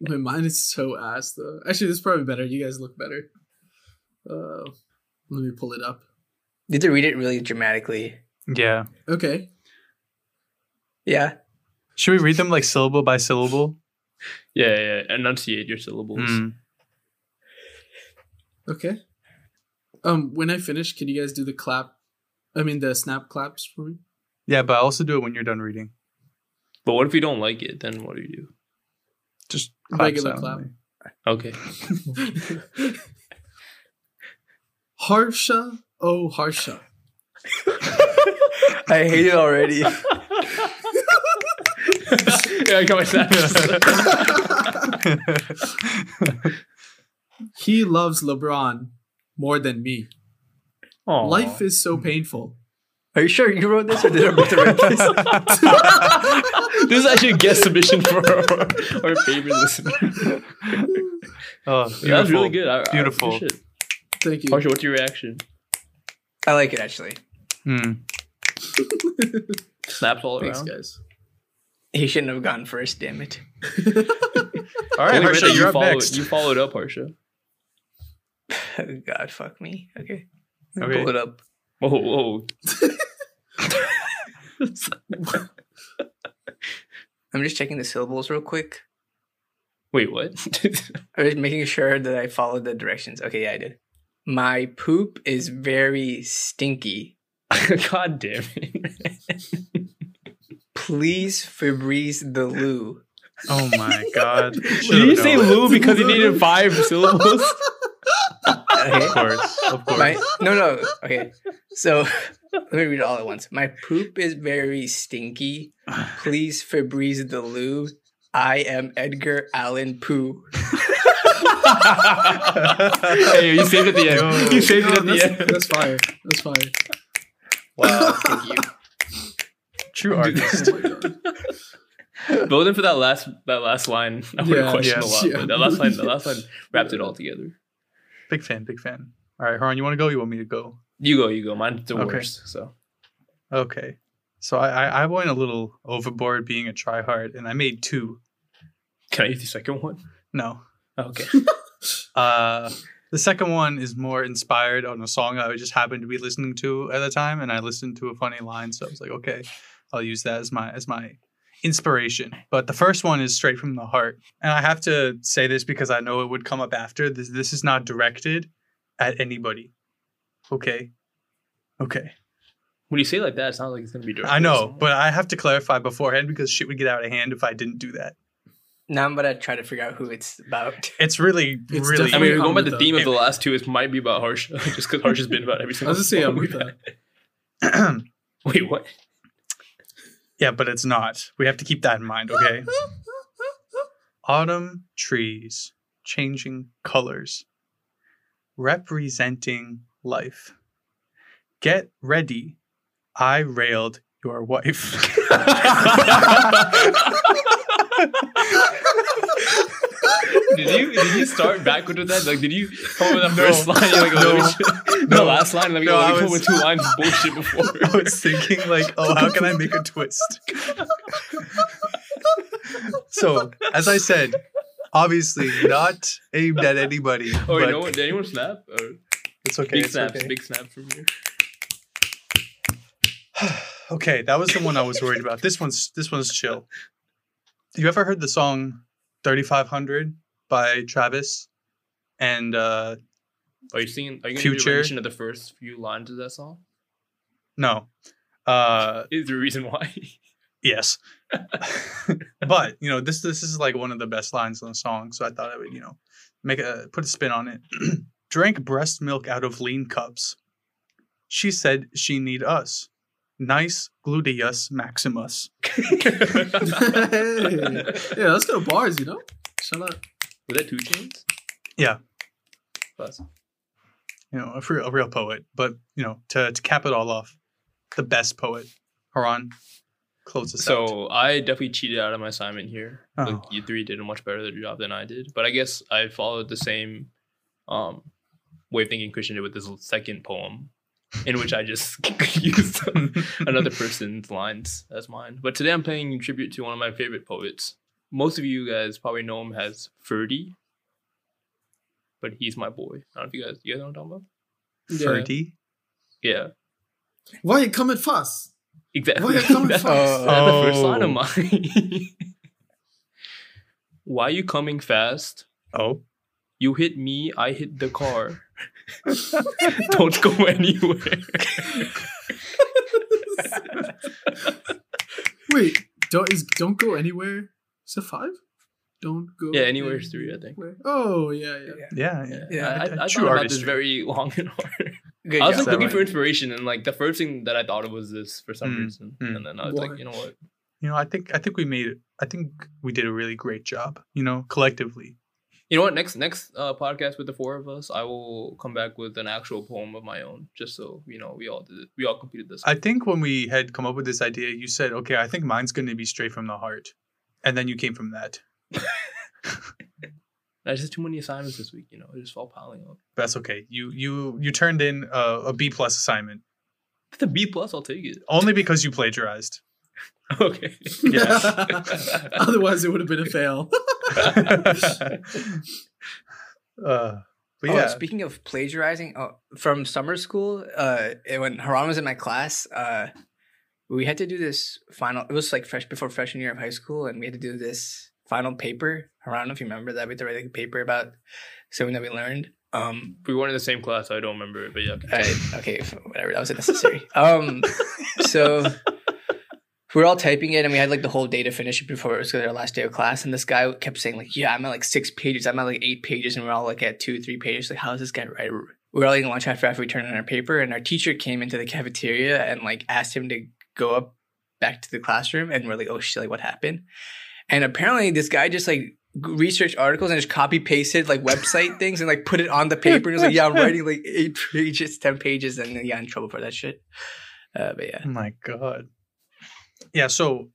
Speaker 4: My mind is so ass though. Actually, this is probably better. You guys look better. Uh, let me pull it up.
Speaker 1: You have to read it really dramatically.
Speaker 2: Yeah.
Speaker 4: Okay.
Speaker 1: Yeah.
Speaker 2: Should we read them like syllable by syllable?
Speaker 3: yeah, yeah. Enunciate your syllables.
Speaker 2: Mm.
Speaker 4: Okay. Um, when I finish, can you guys do the clap? I mean, the snap claps for me.
Speaker 2: Yeah, but I also do it when you're done reading.
Speaker 3: But what if you don't like it? Then what do you do?
Speaker 2: Just clap
Speaker 4: Regular clap.
Speaker 2: silently.
Speaker 3: do? Okay.
Speaker 4: Harsha, oh Harsha.
Speaker 1: I hate it already.
Speaker 3: yeah, I got my snaps.
Speaker 4: He loves LeBron more than me.
Speaker 3: Aw.
Speaker 4: Life is so painful.
Speaker 1: Are you sure you wrote this or did I write this?
Speaker 3: this is actually a guest submission for our, our favorite listener.
Speaker 2: oh,
Speaker 3: Yeah, that was really good. I,
Speaker 2: Beautiful.
Speaker 3: I.
Speaker 4: Thank you.
Speaker 3: Harsha, what's your reaction?
Speaker 1: I like it actually.
Speaker 2: Hmm.
Speaker 3: Snaps all
Speaker 4: Thanks,
Speaker 3: around.
Speaker 4: guys.
Speaker 1: He shouldn't have gone first, damn it.
Speaker 2: All right,
Speaker 3: Only
Speaker 2: Harsha,
Speaker 3: read that
Speaker 2: you're
Speaker 3: you
Speaker 2: up
Speaker 3: followed,
Speaker 2: next.
Speaker 3: You followed up, Harsha.
Speaker 1: God fuck me. Okay. Let me
Speaker 2: Okay.
Speaker 1: Pull it up.
Speaker 3: Whoa, whoa.
Speaker 1: I'm just checking the syllables real quick.
Speaker 3: Wait, what?
Speaker 1: I was making sure that I followed the directions. Okay, yeah, I did. My poop is very stinky.
Speaker 3: God damn it.
Speaker 1: Please Febreze the loo.
Speaker 2: Oh my god.
Speaker 3: Did you say Lou because he needed five syllables?
Speaker 1: Okay.
Speaker 2: Of course. Of course.
Speaker 1: My, no, no. Okay. So let me read it all at once. My poop is very stinky. Please Febreze the loo. I am Edgar Allan Pooh.
Speaker 3: hey, you saved it at the end. You saved it at the end.
Speaker 4: that's fire. That's fire.
Speaker 1: Wow, thank you.
Speaker 2: True artist.
Speaker 4: Oh my God.
Speaker 3: Voting for that last that last line, I would
Speaker 4: Yeah,
Speaker 3: questioned
Speaker 2: yeah.
Speaker 3: a lot.
Speaker 4: Yeah.
Speaker 3: But that last line, that last line wrapped it all together.
Speaker 2: Big fan, big fan. All right, Haran, you want to go? You want me to go?
Speaker 3: You go, you go. Mine's the
Speaker 2: Okay.
Speaker 3: worst. So
Speaker 2: Okay. So I, I I went a little overboard being a tryhard, and I made two.
Speaker 3: can I use the second one?
Speaker 2: No.
Speaker 3: Okay.
Speaker 2: Uh, the second one is more inspired on a song I just happened to be listening to at the time, and I listened to a funny line, so I was like, okay, I'll use that as my as my inspiration. But the first one is straight from the heart, and I have to say this because I know it would come up after. This this is not directed at anybody. Okay. Okay.
Speaker 3: when you say like that, it sounds like it's gonna be directed.
Speaker 2: I know, but I have to clarify beforehand because shit would get out of hand if I didn't do that.
Speaker 1: Now I'm gonna try to figure out who it's about.
Speaker 2: It's really,
Speaker 4: It's
Speaker 2: really.
Speaker 3: I mean, going by the theme of the last two, it might be about Harsh, just because Harsh has been about every
Speaker 4: I
Speaker 3: single.
Speaker 4: was just saying, I'm
Speaker 3: poem
Speaker 4: with
Speaker 3: we've
Speaker 4: that.
Speaker 3: had. Wait, what?
Speaker 2: yeah, but it's not. We have to keep that in mind, okay? Autumn trees changing colors, representing life. Get ready. I railed your wife.
Speaker 3: Did you did you start backward with that? Like, did you come with that
Speaker 2: No.
Speaker 3: first line? You're like, oh,
Speaker 2: No.
Speaker 3: me the
Speaker 2: No.
Speaker 3: last line. Let me,
Speaker 2: No,
Speaker 3: me
Speaker 2: I was-
Speaker 3: with two lines of bullshit before.
Speaker 2: I was thinking, like, oh, how can I make a twist? so, as I said, obviously not aimed at anybody.
Speaker 3: Oh,
Speaker 2: but
Speaker 3: no one, did anyone snap? Or
Speaker 2: it's okay.
Speaker 3: big
Speaker 2: it's
Speaker 3: snaps,
Speaker 2: okay.
Speaker 3: big snaps from here.
Speaker 2: okay, that was the one I was worried about. This one's this one's chill. You ever heard the song 3500 by Travis? And uh
Speaker 3: Are you singing? Are you going to do
Speaker 2: Future.
Speaker 3: rendition of the first few lines of that song?
Speaker 2: no. Uh
Speaker 3: Is there a reason why?
Speaker 2: yes. but, you know, this this is like one of the best lines on the song, so I thought I would, you know, make a put a spin on it. Drank breast milk out of lean cups. She said she need us. Nice gluteus maximus.
Speaker 4: hey. Yeah, let's go bars, you know? Shut up.
Speaker 3: Was that 2 Chainz?
Speaker 2: Yeah.
Speaker 3: Plus.
Speaker 2: you know, a real, a real poet. But you know, to to cap it all off, the best poet, Haran, close us out.
Speaker 3: So I definitely cheated out of my assignment here. Like,
Speaker 2: Oh.
Speaker 3: you three did a much better job than I did, but I guess I followed the same um, way of thinking Christian did with this second poem, in which I just used another person's lines as mine. But today I'm paying tribute to one of my favorite poets. Most of you guys probably know him as Ferdy, but he's my boy. I don't know if you guys, you guys know what I'm talking about?
Speaker 4: Yeah.
Speaker 2: Ferdy.
Speaker 3: Yeah,
Speaker 4: Why you coming fast?
Speaker 3: exactly.
Speaker 4: Where you coming
Speaker 3: that's,
Speaker 4: from?
Speaker 3: that's the first line of
Speaker 2: Oh.
Speaker 3: mine. Why you coming fast?
Speaker 2: Oh,
Speaker 3: You hit me, I hit the car. Don't go anywhere.
Speaker 4: Wait, don't is don't go anywhere. Is it five? Don't go.
Speaker 3: Yeah, anywhere is three, I think.
Speaker 4: anywhere. Oh yeah, yeah.
Speaker 2: yeah, yeah.
Speaker 1: Yeah,
Speaker 3: I, I,
Speaker 2: a
Speaker 3: I
Speaker 2: true
Speaker 3: thought about this very long and hard.
Speaker 1: Good
Speaker 3: I was
Speaker 1: job.
Speaker 3: like looking
Speaker 2: right?
Speaker 3: for inspiration, and like the first thing that I thought of was this for some
Speaker 2: Mm,
Speaker 3: reason,
Speaker 2: mm.
Speaker 3: and then I was
Speaker 4: Why?
Speaker 3: like, you know what?
Speaker 2: You know, I think I think we made it. I think we did a really great job. You know, collectively.
Speaker 3: You know what? Next next uh, podcast with the four of us, I will come back with an actual poem of my own, just so you know we all did it. We all completed this.
Speaker 2: I think when we had come up with this idea, you said, "Okay, I think mine's going to be straight from the heart," and then you came from that.
Speaker 3: I just had too many assignments this week. You know, it just all piling up.
Speaker 2: That's okay. You you you turned in a, a B plus assignment
Speaker 3: The B plus, I'll take it.
Speaker 2: only because you plagiarized.
Speaker 3: Okay.
Speaker 2: Yes.
Speaker 4: Otherwise, it would have been a fail.
Speaker 2: uh, but
Speaker 1: Oh,
Speaker 2: yeah,
Speaker 1: speaking of plagiarizing, oh, from summer school, uh, it- when Haran was in my class, uh, we had to do this final. It was like fresh before freshman year of high school, and we had to do this final paper. Haran, I don't know if you remember that. We had to write like a paper about something that we learned. Um,
Speaker 3: we weren't in the same class. So I don't remember it, but yeah.
Speaker 1: I, okay, whatever. That wasn't necessary. Um, so we were all typing it, and we had like the whole day to finish it before it was like our last day of class. And this guy kept saying like, "Yeah, I'm at like six pages. I'm at like eight pages," and we're all like at two, three pages. Like, how is this guy right? We were all eating lunch after after we turned in our paper, and our teacher came into the cafeteria and like asked him to go up back to the classroom, and we're like, "Oh shit! Like, what happened?" And apparently, this guy just like researched articles and just copy pasted like website things and like put it on the paper. And he was like, "Yeah, I'm writing like eight pages, ten pages," and got in trouble for that shit. Uh, but yeah,
Speaker 2: Oh my god. Yeah, so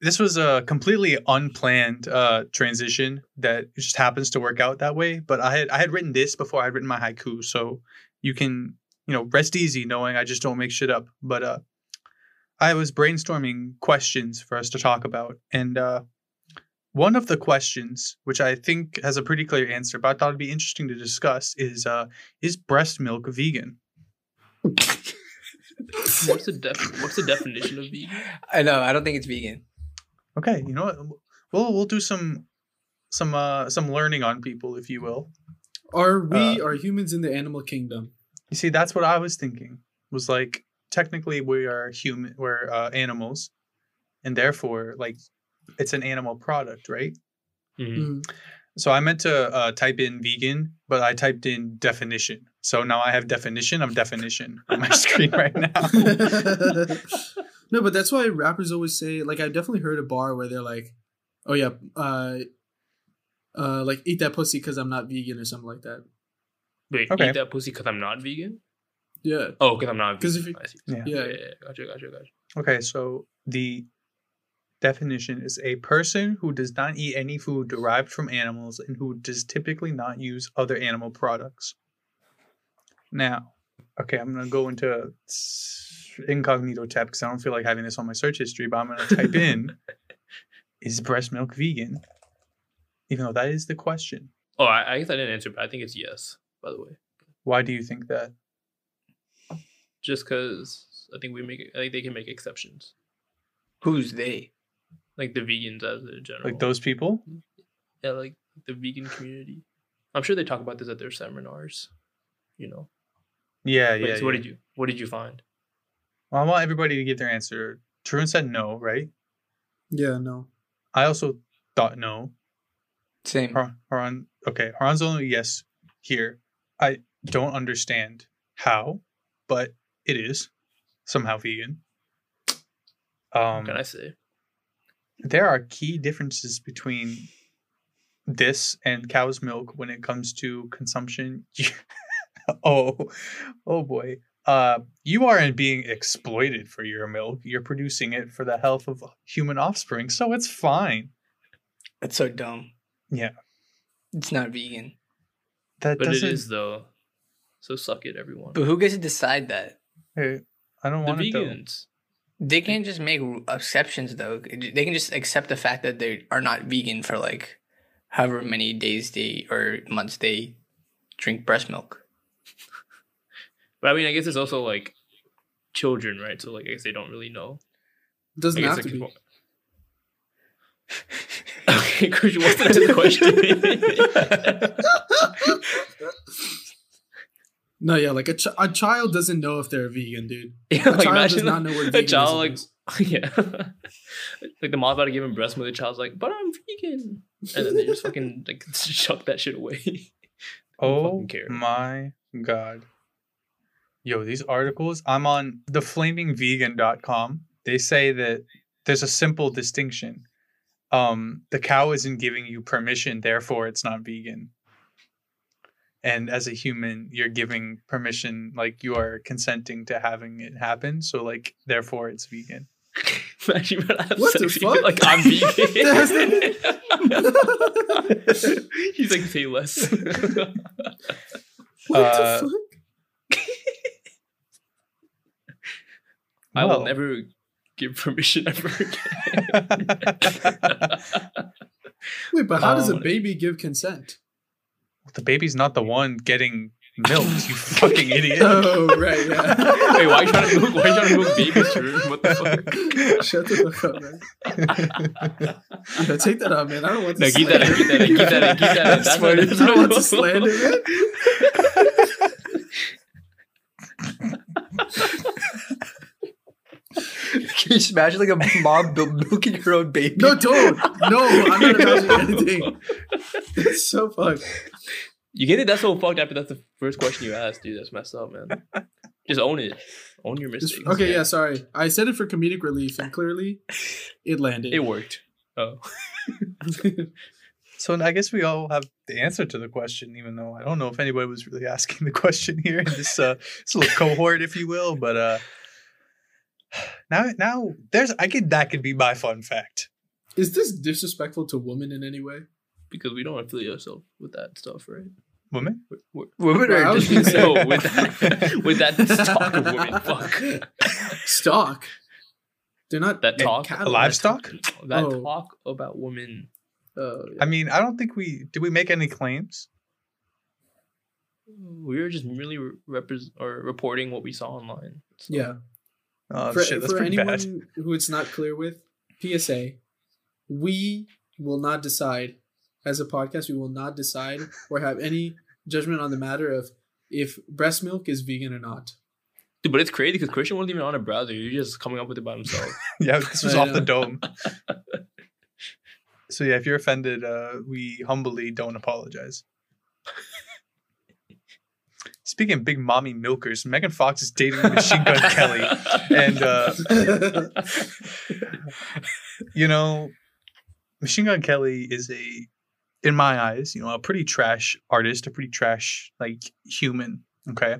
Speaker 2: this was a completely unplanned uh transition that just happens to work out that way. But I had I had written this before I had written my haiku, so you can, you know, rest easy knowing I just don't make shit up. But uh I was brainstorming questions for us to talk about. And uh one of the questions, which I think has a pretty clear answer, but I thought it'd be interesting to discuss, is uh is breast milk vegan?
Speaker 3: What's the def- What's the definition of vegan?
Speaker 1: I know. I don't think it's vegan.
Speaker 2: Okay, you know what? We'll we'll do some some uh some learning on people, if you will.
Speaker 4: Are we
Speaker 2: Uh,
Speaker 4: are humans in the animal kingdom?
Speaker 2: You see, that's what I was thinking. Was like technically we are human, we're uh, animals, and therefore like it's an animal product, right?
Speaker 3: Mhm.
Speaker 4: Mhm.
Speaker 2: So I meant to uh, type in vegan, but I typed in definition. So now I have definition of definition on my screen right now.
Speaker 4: no, but that's why rappers always say like I definitely heard a bar where they're like, "Oh yeah, uh, uh, like eat that pussy because I'm not vegan or something like that."
Speaker 3: Wait,
Speaker 2: Okay.
Speaker 3: eat that pussy because I'm not vegan?
Speaker 4: Yeah,
Speaker 3: Oh, because I'm not
Speaker 4: 'Cause
Speaker 3: vegan.
Speaker 4: if you-
Speaker 3: I see.
Speaker 2: Yeah.
Speaker 4: yeah.
Speaker 3: Yeah, yeah, yeah. Gotcha, gotcha, gotcha.
Speaker 2: Okay, so the definition is a person who does not eat any food derived from animals and who does typically not use other animal products. Now, okay, I'm gonna go into s- incognito tab because I don't feel like having this on my search history, but I'm gonna type in is breast milk vegan? Even though that is the question.
Speaker 3: Oh, I, I guess I didn't answer, but I think it's yes, by the way.
Speaker 2: Why do you think that?
Speaker 3: Just because I think we make I think they can make exceptions.
Speaker 1: Who's they?
Speaker 3: Like the vegans as a general.
Speaker 2: Like those people?
Speaker 3: Yeah, like the vegan community. I'm sure they talk about this at their seminars. You know.
Speaker 2: Yeah,
Speaker 3: Wait,
Speaker 2: yeah.
Speaker 3: so what did you what did you find?
Speaker 2: Well, I want everybody to give their answer. Tarun said no, right?
Speaker 4: yeah, no.
Speaker 2: I also thought no.
Speaker 1: Same.
Speaker 2: Har- Haran, okay, Haran's only yes here. I don't understand how, but it is somehow vegan.
Speaker 3: What
Speaker 2: Um,
Speaker 3: can I say?
Speaker 2: there are key differences between this and cow's milk when it comes to consumption. oh, oh boy. Uh, you aren't being exploited for your milk. You're producing it for the health of human offspring, so it's fine.
Speaker 1: That's so dumb.
Speaker 2: Yeah.
Speaker 1: It's not vegan.
Speaker 2: That
Speaker 3: But it
Speaker 2: doesn't.
Speaker 3: is though. So suck it, everyone.
Speaker 1: But who gets to decide that?
Speaker 2: Hey, I don't
Speaker 3: the
Speaker 2: want it though.
Speaker 3: vegans.
Speaker 1: They can't just make exceptions though. They can just accept the fact that they are not vegan for like however many days they or months they drink breast milk.
Speaker 3: But I mean, I guess it's also like children, right? So like, I guess they don't really know.
Speaker 4: It doesn't have to
Speaker 3: it
Speaker 4: be.
Speaker 3: could- okay, Christian, what's the question?
Speaker 4: No, yeah, like a, ch- a child doesn't know if they're vegan, dude.
Speaker 3: yeah,
Speaker 4: A child does not know what
Speaker 3: a
Speaker 4: veganism
Speaker 3: child like
Speaker 4: is.
Speaker 3: yeah, like the mom's about to give him breast milk. The child's like, "But I'm vegan," and then they just fucking like chuck that shit away.
Speaker 2: Oh
Speaker 3: fucking care.
Speaker 2: my god. Yo, these articles, I'm on theflamingvegan.com. They say that there's a simple distinction. Um, the cow isn't giving you permission, therefore it's not vegan. And as a human, you're giving permission, like you are consenting to having it happen. So, like, therefore it's vegan.
Speaker 3: Imagine when I have
Speaker 4: What the fuck?
Speaker 3: Like I'm
Speaker 4: That has
Speaker 3: vegan. He's like, say less.
Speaker 4: What
Speaker 2: Uh,
Speaker 4: the fuck?
Speaker 3: I will never give permission ever again.
Speaker 4: Wait, but how does a
Speaker 3: um,
Speaker 4: baby give consent?
Speaker 2: the baby's not the one getting milked, you fucking idiot.
Speaker 4: Oh, right, yeah.
Speaker 3: Wait, why are you trying to milk? Why are you trying to milk babies? Drew? What the fuck?
Speaker 4: Shut the fuck up, man. Yeah, take that out, man. I don't want to
Speaker 3: No, keep that in, keep that in, keep that in, keep that in. That's what-
Speaker 4: I don't want to slander, man.
Speaker 1: Can you just imagine like a mom milking her own baby?
Speaker 4: No, don't. No, I'm not imagining anything. It's so fucked.
Speaker 3: You get it? That's so fucked after that's the first question you asked, dude. That's messed up, man. Just own it. Own your
Speaker 4: Just-
Speaker 3: mistakes.
Speaker 4: okay, yeah, sorry. I said it for comedic relief, and clearly it landed.
Speaker 3: It worked. Oh.
Speaker 2: So I guess we all have the answer to the question, even though I don't know if anybody was really asking the question here in this uh this little cohort, if you will. But uh now now there's I could that could be my fun fact.
Speaker 4: Is this disrespectful to women in any way?
Speaker 3: Because we don't affiliate ourselves with that stuff, right?
Speaker 2: Women?
Speaker 3: We're,
Speaker 1: Women
Speaker 4: Well, I
Speaker 1: are
Speaker 4: was
Speaker 1: just
Speaker 4: gonna
Speaker 3: no, with that, with that stock of women. Fuck.
Speaker 4: Stock. They're not
Speaker 3: That talk.
Speaker 4: cattle.
Speaker 2: livestock?
Speaker 3: That
Speaker 4: Oh.
Speaker 3: talk about women.
Speaker 4: Oh, yeah.
Speaker 2: I mean, I don't think we did we make any claims?
Speaker 3: We were just really repres or reporting what we saw online. So-
Speaker 4: yeah.
Speaker 2: Oh
Speaker 4: for
Speaker 2: shit, that's
Speaker 4: for anyone
Speaker 2: bad.
Speaker 4: who it's not clear with, PSA, we will not decide as a podcast. We will not decide or have any judgment on the matter of if breast milk is vegan or not.
Speaker 3: Dude, but it's crazy because Christian wasn't even on a browser. You're just coming up with it by himself.
Speaker 2: Yeah, this was
Speaker 4: I
Speaker 2: off the dome. So yeah, if you're offended, uh, we humbly don't apologize. Speaking of big mommy milkers, Megan Fox is dating Machine Gun Kelly, and uh, you know, Machine Gun Kelly is a, in my eyes, you know, a pretty trash artist, a pretty trash like human. Okay,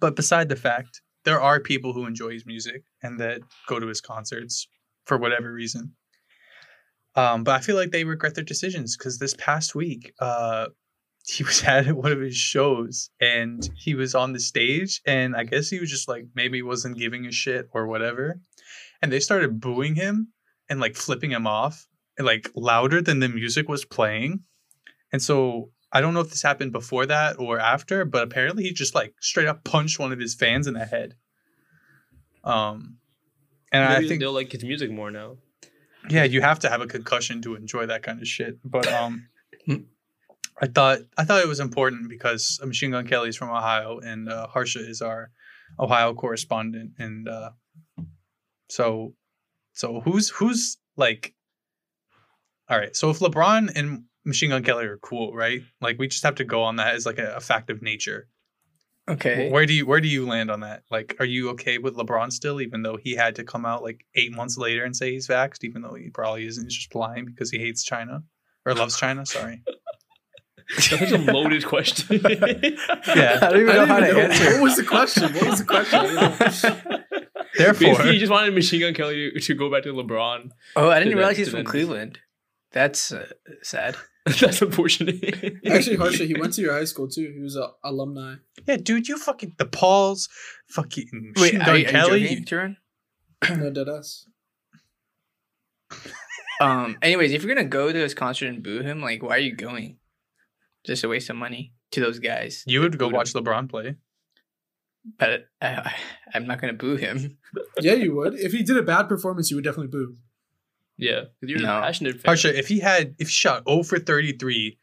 Speaker 2: but beside the fact, there are people who enjoy his music and that go to his concerts for whatever reason. Um, but I feel like they regret their decisions because this past week, uh, he was at one of his shows and he was on the stage and I guess he was just like maybe wasn't giving a shit or whatever. And they started booing him and like flipping him off and like louder than the music was playing. And so I don't know if this happened before that or after, but apparently he just like straight up punched one of his fans in the head. Um and
Speaker 3: Maybe
Speaker 2: I think
Speaker 3: they'll like his music more now.
Speaker 2: yeah, you have to have a concussion to enjoy that kind of shit. But um, I thought I thought it was important because Machine Gun Kelly is from Ohio and uh, Harsha is our Ohio correspondent, and uh, so so who's who's like, all right. So if LeBron and Machine Gun Kelly are cool, right? Like we just have to go on that as like a, a fact of nature.
Speaker 1: Okay.
Speaker 2: Where do you where do you land on that? Like, are you okay with LeBron still, even though he had to come out like eight months later and say he's vaxxed, even though he probably isn't? He's just lying because he hates China or loves China. Sorry.
Speaker 3: That's such a loaded question.
Speaker 2: Yeah.
Speaker 1: I don't even
Speaker 4: I
Speaker 1: know
Speaker 4: didn't
Speaker 1: how to
Speaker 4: know-
Speaker 1: answer.
Speaker 4: What was the question? What was the question? I didn't know.
Speaker 2: Therefore,
Speaker 3: Basically, he just wanted Machine Gun Kelly to, to go back to LeBron.
Speaker 1: Oh, I didn't
Speaker 3: To
Speaker 1: realize
Speaker 3: then-
Speaker 1: he's from
Speaker 3: then-
Speaker 1: Cleveland. That's uh, sad.
Speaker 3: That's unfortunate.
Speaker 4: Actually, Harsha, he went to your high school too. He was an alumni.
Speaker 2: yeah, dude, you fucking the Pauls, fucking
Speaker 1: Wait,
Speaker 2: Machine Gun Kelly.
Speaker 1: you joking,
Speaker 4: No dead ass.
Speaker 1: Um. Anyways, if you're gonna go to his concert and boo him, like, why are you going? Just a waste of money to those guys.
Speaker 2: you would go
Speaker 3: Booed him.
Speaker 2: watch LeBron play.
Speaker 1: But I, I, I'm not gonna boo him.
Speaker 4: Yeah, you would. If he did a bad performance, you would definitely boo.
Speaker 3: yeah, because you're
Speaker 1: No.
Speaker 3: a passionate fan.
Speaker 2: Harsha, if he had if he shot 0 for 33,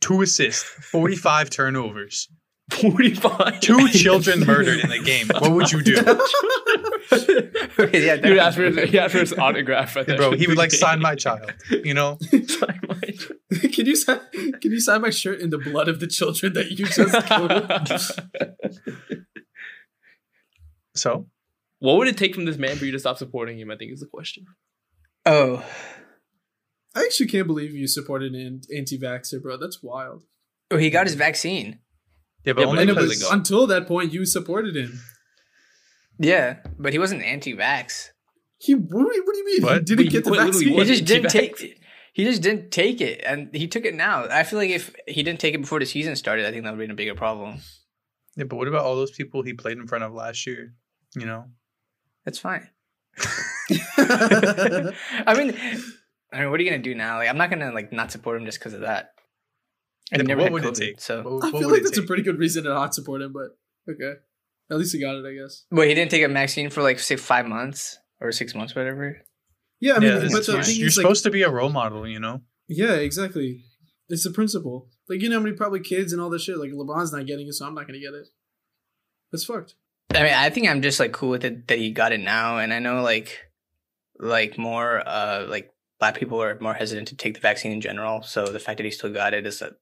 Speaker 2: two assists, 45 turnovers,
Speaker 3: 45.
Speaker 2: two children murdered in the game, what would you do?
Speaker 1: okay, yeah,
Speaker 3: He would
Speaker 1: that-
Speaker 3: ask for his, he asked for his autograph. At
Speaker 2: Bro, he would like sign my child, you know?
Speaker 3: Sign my-
Speaker 4: can you sign? Can you sign my shirt in the blood of the children that you just killed?
Speaker 2: So,
Speaker 3: what would it take from this man for you to stop supporting him? I think is the question.
Speaker 1: Oh, oh.
Speaker 4: I actually can't believe you supported an anti-vaxxer, bro. That's wild.
Speaker 1: oh, he got his vaccine.
Speaker 2: yeah, but
Speaker 3: Yeah, but
Speaker 2: only
Speaker 4: but
Speaker 3: because
Speaker 2: because
Speaker 3: they got-
Speaker 4: until that point, you supported him.
Speaker 1: Yeah, but he wasn't anti-vax.
Speaker 4: He what, do you- what do you mean?
Speaker 2: What?
Speaker 4: He didn't
Speaker 3: But
Speaker 4: get the vaccine.
Speaker 1: He just didn't
Speaker 3: anti-vax.
Speaker 1: take. He just didn't take it, and he took it now. I feel like if he didn't take it before the season started, I think that would have been a bigger problem.
Speaker 2: yeah, but what about all those people he played in front of last year? You know,
Speaker 1: That's fine. I mean, I mean, what are you gonna do now? Like, I'm not gonna like not support him just because of that. And
Speaker 2: Yeah,
Speaker 1: never
Speaker 2: what
Speaker 1: had
Speaker 2: would it take?
Speaker 1: So,
Speaker 2: What-
Speaker 4: I feel like
Speaker 2: it
Speaker 4: that's a pretty good reason to not support him, but okay. At least he got it, I guess.
Speaker 1: but he didn't take a vaccine for like say five months or six months, whatever.
Speaker 4: Yeah, I mean,
Speaker 2: yeah,
Speaker 4: but the
Speaker 2: you're,
Speaker 4: thing
Speaker 2: you're
Speaker 4: is, like,
Speaker 2: supposed to be a role model, you know.
Speaker 4: yeah, exactly. It's the principle. Like, you know how many probably kids and all this shit. Like, LeBron's not getting it, so I'm not gonna get it. That's fucked.
Speaker 1: I mean, I think I'm just like cool with it that he got it now, and I know like, like more uh like black people are more hesitant to take the vaccine in general. So the fact that he still got it is a,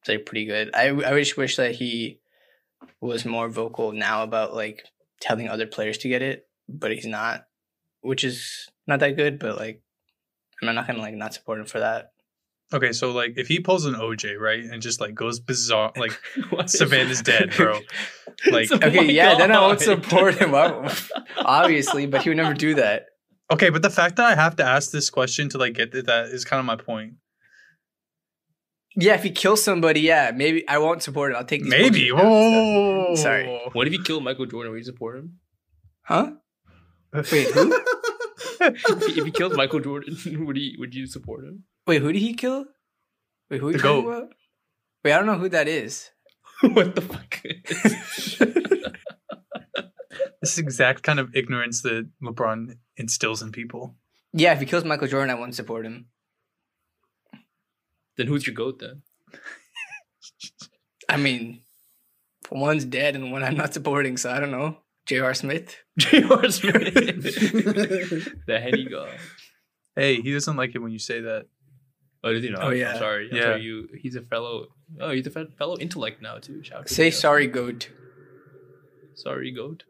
Speaker 1: it's like pretty good. I I wish wish that he was more vocal now about like telling other players to get it, but he's not, which is not that good. But like, I'm not gonna like not support him for that.
Speaker 2: Okay, so like if he pulls an OJ right and just like goes bizarre, like Savannah's dead, bro. Like,
Speaker 3: Oh
Speaker 1: Okay,
Speaker 3: my
Speaker 1: yeah, then I won't support him, obviously, but he would never do that.
Speaker 2: okay, but the fact that I have to ask this question to like get to that is kind of my point.
Speaker 1: Yeah, if he kills somebody, yeah, maybe I won't support it. I'll take these
Speaker 2: Maybe.
Speaker 1: bullshit notes,
Speaker 2: Whoa.
Speaker 1: Sorry.
Speaker 3: What if he killed Michael Jordan? Would you support him?
Speaker 1: Huh? Wait, who?
Speaker 3: if he killed Michael Jordan, would you would you support him?
Speaker 1: Wait, who did he kill? Wait, who are you
Speaker 2: The
Speaker 1: talking
Speaker 2: goat.
Speaker 1: about? Wait, I don't know who that is.
Speaker 3: what the fuck?
Speaker 2: This is exact kind of ignorance that LeBron instills in people.
Speaker 1: Yeah, if he kills Michael Jordan, I won't support him.
Speaker 3: Then who's your goat then?
Speaker 1: I mean, one's dead and one I'm not supporting, so I don't know. J.R. Smith.
Speaker 3: J.R. Smith, the Henny guy.
Speaker 2: Hey, he doesn't like it when you say that.
Speaker 3: Oh, did he not?
Speaker 1: Oh,
Speaker 3: I'm
Speaker 1: yeah.
Speaker 3: sorry. I'm
Speaker 2: Yeah.
Speaker 3: sorry, you. He's a fellow. Oh, he's a fe- fellow intellect now too. Shout out to
Speaker 1: Say sorry, goat.
Speaker 3: Sorry, goat.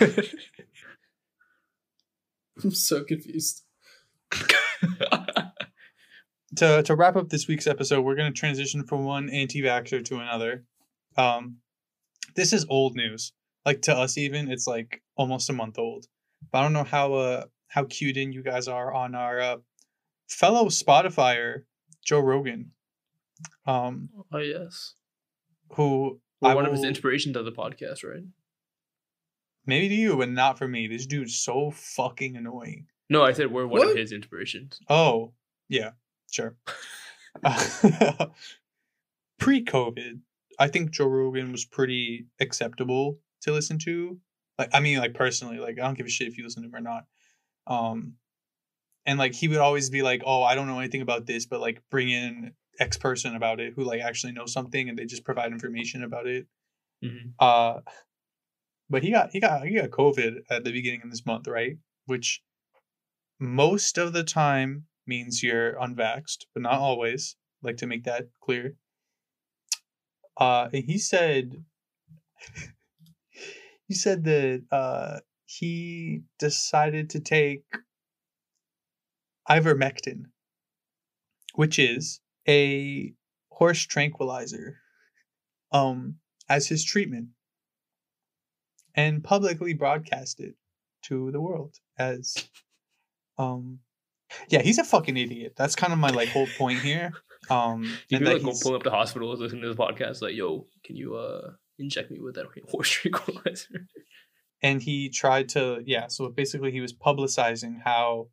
Speaker 4: I'm so confused.
Speaker 2: to to wrap up this week's episode, we're going to transition from one anti-vaxxer to another. Um, this is old news. Like to us, even it's like almost a month old. But I don't know how uh how cued in you guys are on our uh, fellow Spotifyer Joe Rogan, um,
Speaker 3: oh yes.
Speaker 2: who
Speaker 3: We're
Speaker 2: I
Speaker 3: one of his
Speaker 2: will-
Speaker 3: inspirations of the podcast, right?
Speaker 2: maybe to you, but not for me. This dude's so fucking annoying.
Speaker 3: No, I said we're one of his inspirations.
Speaker 2: Oh, yeah, sure. Pre COVID, I think Joe Rogan was pretty acceptable to listen to. Like, I mean, like personally, like I don't give a shit if you listen to him or not. Um, and like he would always be like, "Oh, I don't know anything about this," but like bring in X person about it who like actually knows something, and they just provide information about it.
Speaker 3: Mhm.
Speaker 2: Uh, but he got he got he got COVID at the beginning of this month, right? Which most of the time means you're unvaxxed, but not always. Like to make that clear. Uh, and he said he said that uh he decided to take ivermectin, which is a horse tranquilizer, um, as his treatment and publicly broadcast it to the world as um yeah he's a fucking idiot. That's kind of my like whole point here. Um
Speaker 3: You
Speaker 2: and
Speaker 3: could
Speaker 2: that
Speaker 3: like go
Speaker 2: he's-
Speaker 3: pull up to hospitals, listening to this podcast, like, yo, can you uh inject me with that horse tranquilizer?
Speaker 2: and he tried to yeah so basically he was publicizing how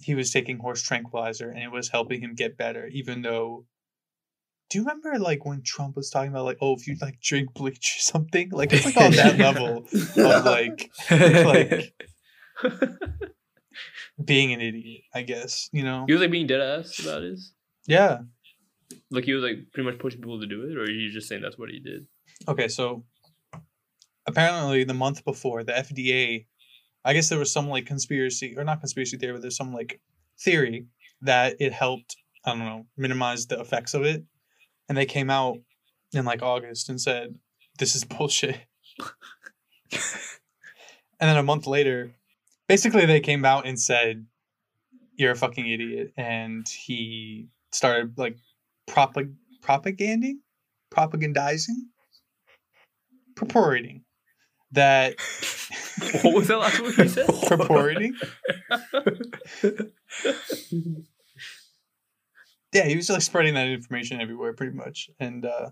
Speaker 2: he was taking horse tranquilizer and it was helping him get better even though do you remember like when trump was talking about like oh if you like drink bleach or something? Like it's like on that level of like like being an idiot i guess you know
Speaker 3: he was like being dead ass about his.
Speaker 2: yeah
Speaker 3: Like he was like pretty much pushing people to do it, or he just saying that's what he did.
Speaker 2: Okay, so apparently the month before the FDA, I guess there was some like conspiracy or not conspiracy theory, but there's some like theory that it helped, I don't know, minimize the effects of it. And they came out in like August and said, this is bullshit. and then a month later, basically they came out and said, you're a fucking idiot. And he started like propag- propaganding, propagandizing, purporting that
Speaker 3: What was that last word you said?
Speaker 2: purporting. yeah, he was like spreading that information everywhere, pretty much. And uh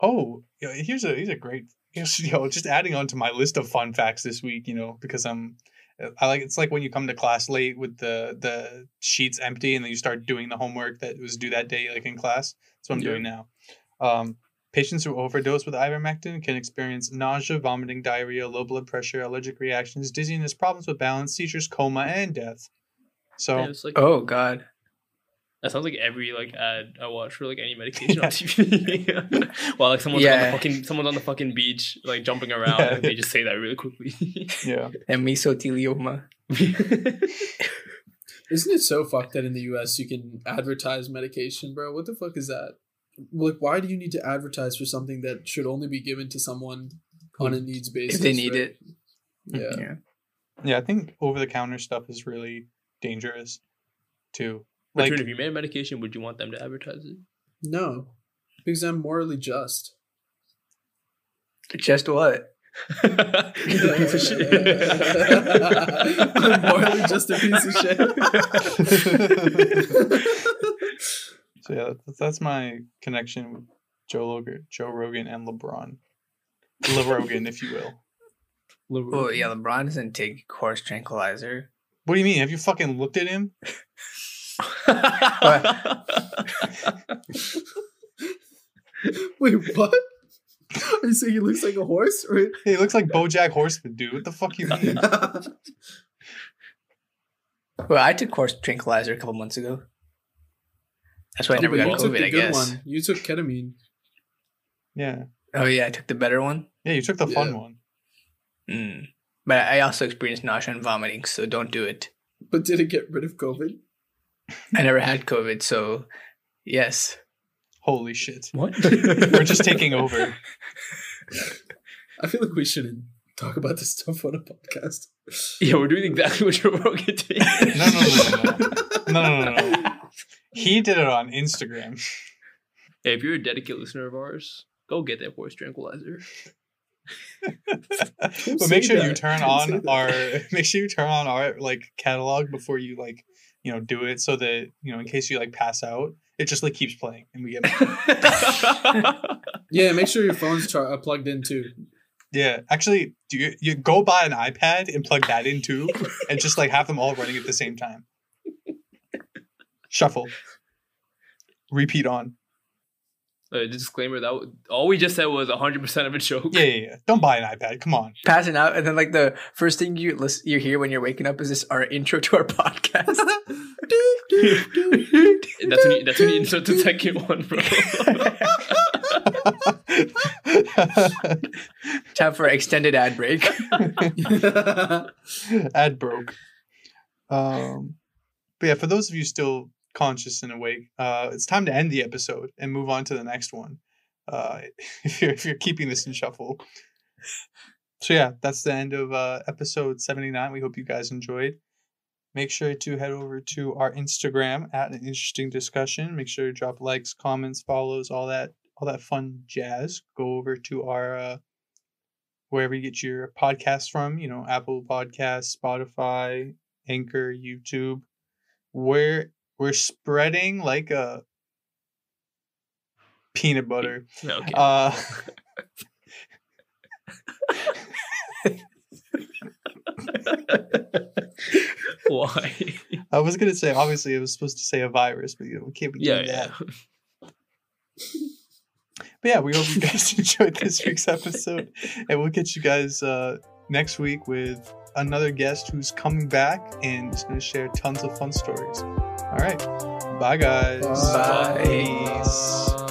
Speaker 2: oh, here's a here's a great you know, just adding on to my list of fun facts this week. You know, because I'm I like it's like when you come to class late with the the sheets empty and then you start doing the homework that was due that day, like in class. That's what I'm
Speaker 3: Yeah.
Speaker 2: doing now. Um, patients who overdose with ivermectin can experience nausea, vomiting, diarrhea, low blood pressure, allergic reactions, dizziness, problems with balance, seizures, coma, and death. So
Speaker 3: Yeah, like
Speaker 1: oh God.
Speaker 3: That sounds like every like mm. ad I watch for like any medication on TV. While like someone's on the fucking someone's on the fucking beach like jumping around
Speaker 2: Yeah.
Speaker 3: and they just say that really quickly.
Speaker 2: yeah,
Speaker 1: And mesothelioma.
Speaker 4: Isn't it so fucked that in the US you can advertise medication, bro? What the fuck is that? Like, why do you need to advertise for something that should only be given to someone on a needs basis?
Speaker 1: If they need
Speaker 4: right?
Speaker 1: it.
Speaker 4: Yeah.
Speaker 1: Yeah.
Speaker 2: yeah. I think over the counter stuff is really dangerous too.
Speaker 3: But
Speaker 2: Like
Speaker 3: dude, if you made a medication, would you want them to advertise it?
Speaker 4: No, because I'm morally just.
Speaker 1: Just what?
Speaker 3: Piece of shit.
Speaker 4: I'm morally just a piece of shit.
Speaker 2: so yeah, that's, that's my connection with Joe Rogan, Joe Rogan, and LeBron. Le Rogan, if you will.
Speaker 1: Oh yeah, LeBron doesn't take horse tranquilizer.
Speaker 2: What do you mean? Have you fucking looked at him?
Speaker 4: Wait, what? Are you saying he looks like a horse? Or...
Speaker 2: He looks like BoJack Horseman, dude. What the fuck you mean?
Speaker 1: Well, I took horse tranquilizer a couple months ago. That's why I
Speaker 4: Oh,
Speaker 1: never
Speaker 4: but
Speaker 1: got
Speaker 4: you took
Speaker 1: COVID.
Speaker 4: the
Speaker 1: I
Speaker 4: good
Speaker 1: guess.
Speaker 4: one. You took ketamine.
Speaker 2: Yeah,
Speaker 1: Oh yeah, I took the better one.
Speaker 2: yeah. You took the fun
Speaker 4: Yeah.
Speaker 2: one.
Speaker 1: Mm. But I also experienced nausea and vomiting, so don't do it.
Speaker 4: But did it get rid of COVID?
Speaker 1: I never had COVID, so yes.
Speaker 2: Holy shit.
Speaker 3: What?
Speaker 2: We're just taking over.
Speaker 4: I feel like we shouldn't talk about this stuff on a podcast.
Speaker 3: yeah, we're doing exactly what Joe Rogan did.
Speaker 2: No, no, no, no, no. No, no, no, no. He did it on Instagram.
Speaker 3: Hey, if you're a dedicated listener of ours, go get that voice tranquilizer.
Speaker 2: but make sure you turn
Speaker 4: Don't
Speaker 2: on our make sure you turn on our like catalog before you like you know do it so that you know in case you like pass out it just like keeps playing and we get
Speaker 4: Yeah, make sure your phone's char- uh, plugged in too.
Speaker 2: yeah actually do you, you go buy an ipad and plug that in too and just like have them all running at the same time. Shuffle. Repeat on
Speaker 3: Uh, disclaimer that w- all we just said was 100% of a joke.
Speaker 2: yeah yeah yeah don't buy an ipad come on
Speaker 1: Passing out, and then like the first thing you listen, you hear when you're waking up is this our intro to our podcast.
Speaker 3: That's when you, that's when you insert the second one, bro.
Speaker 1: Time for extended ad break.
Speaker 2: ad broke. Um, but yeah, for those of you still conscious and awake, uh, it's time to end the episode and move on to the next one. Uh, if you're if you're keeping this in shuffle. So yeah, that's the end of uh, episode seventy nine. We hope you guys enjoyed. Make sure to head over to our Instagram at an interesting discussion. Make sure to drop likes, comments, follows, all that all that fun jazz. Go over to our uh, wherever you get your podcasts from, you know, Apple Podcasts, Spotify, Anchor, YouTube. We're we're spreading like a peanut butter.
Speaker 3: Okay.
Speaker 2: Uh
Speaker 3: Why?
Speaker 2: I was gonna say obviously it was supposed to say a virus, but you know, we can't be doing
Speaker 3: yeah.
Speaker 2: that. But yeah, we hope you guys enjoyed this week's episode. And we'll get you guys uh next week with another guest who's coming back and is going to share tons of fun stories. All right. Bye, guys. Bye.
Speaker 4: Bye.
Speaker 1: Bye.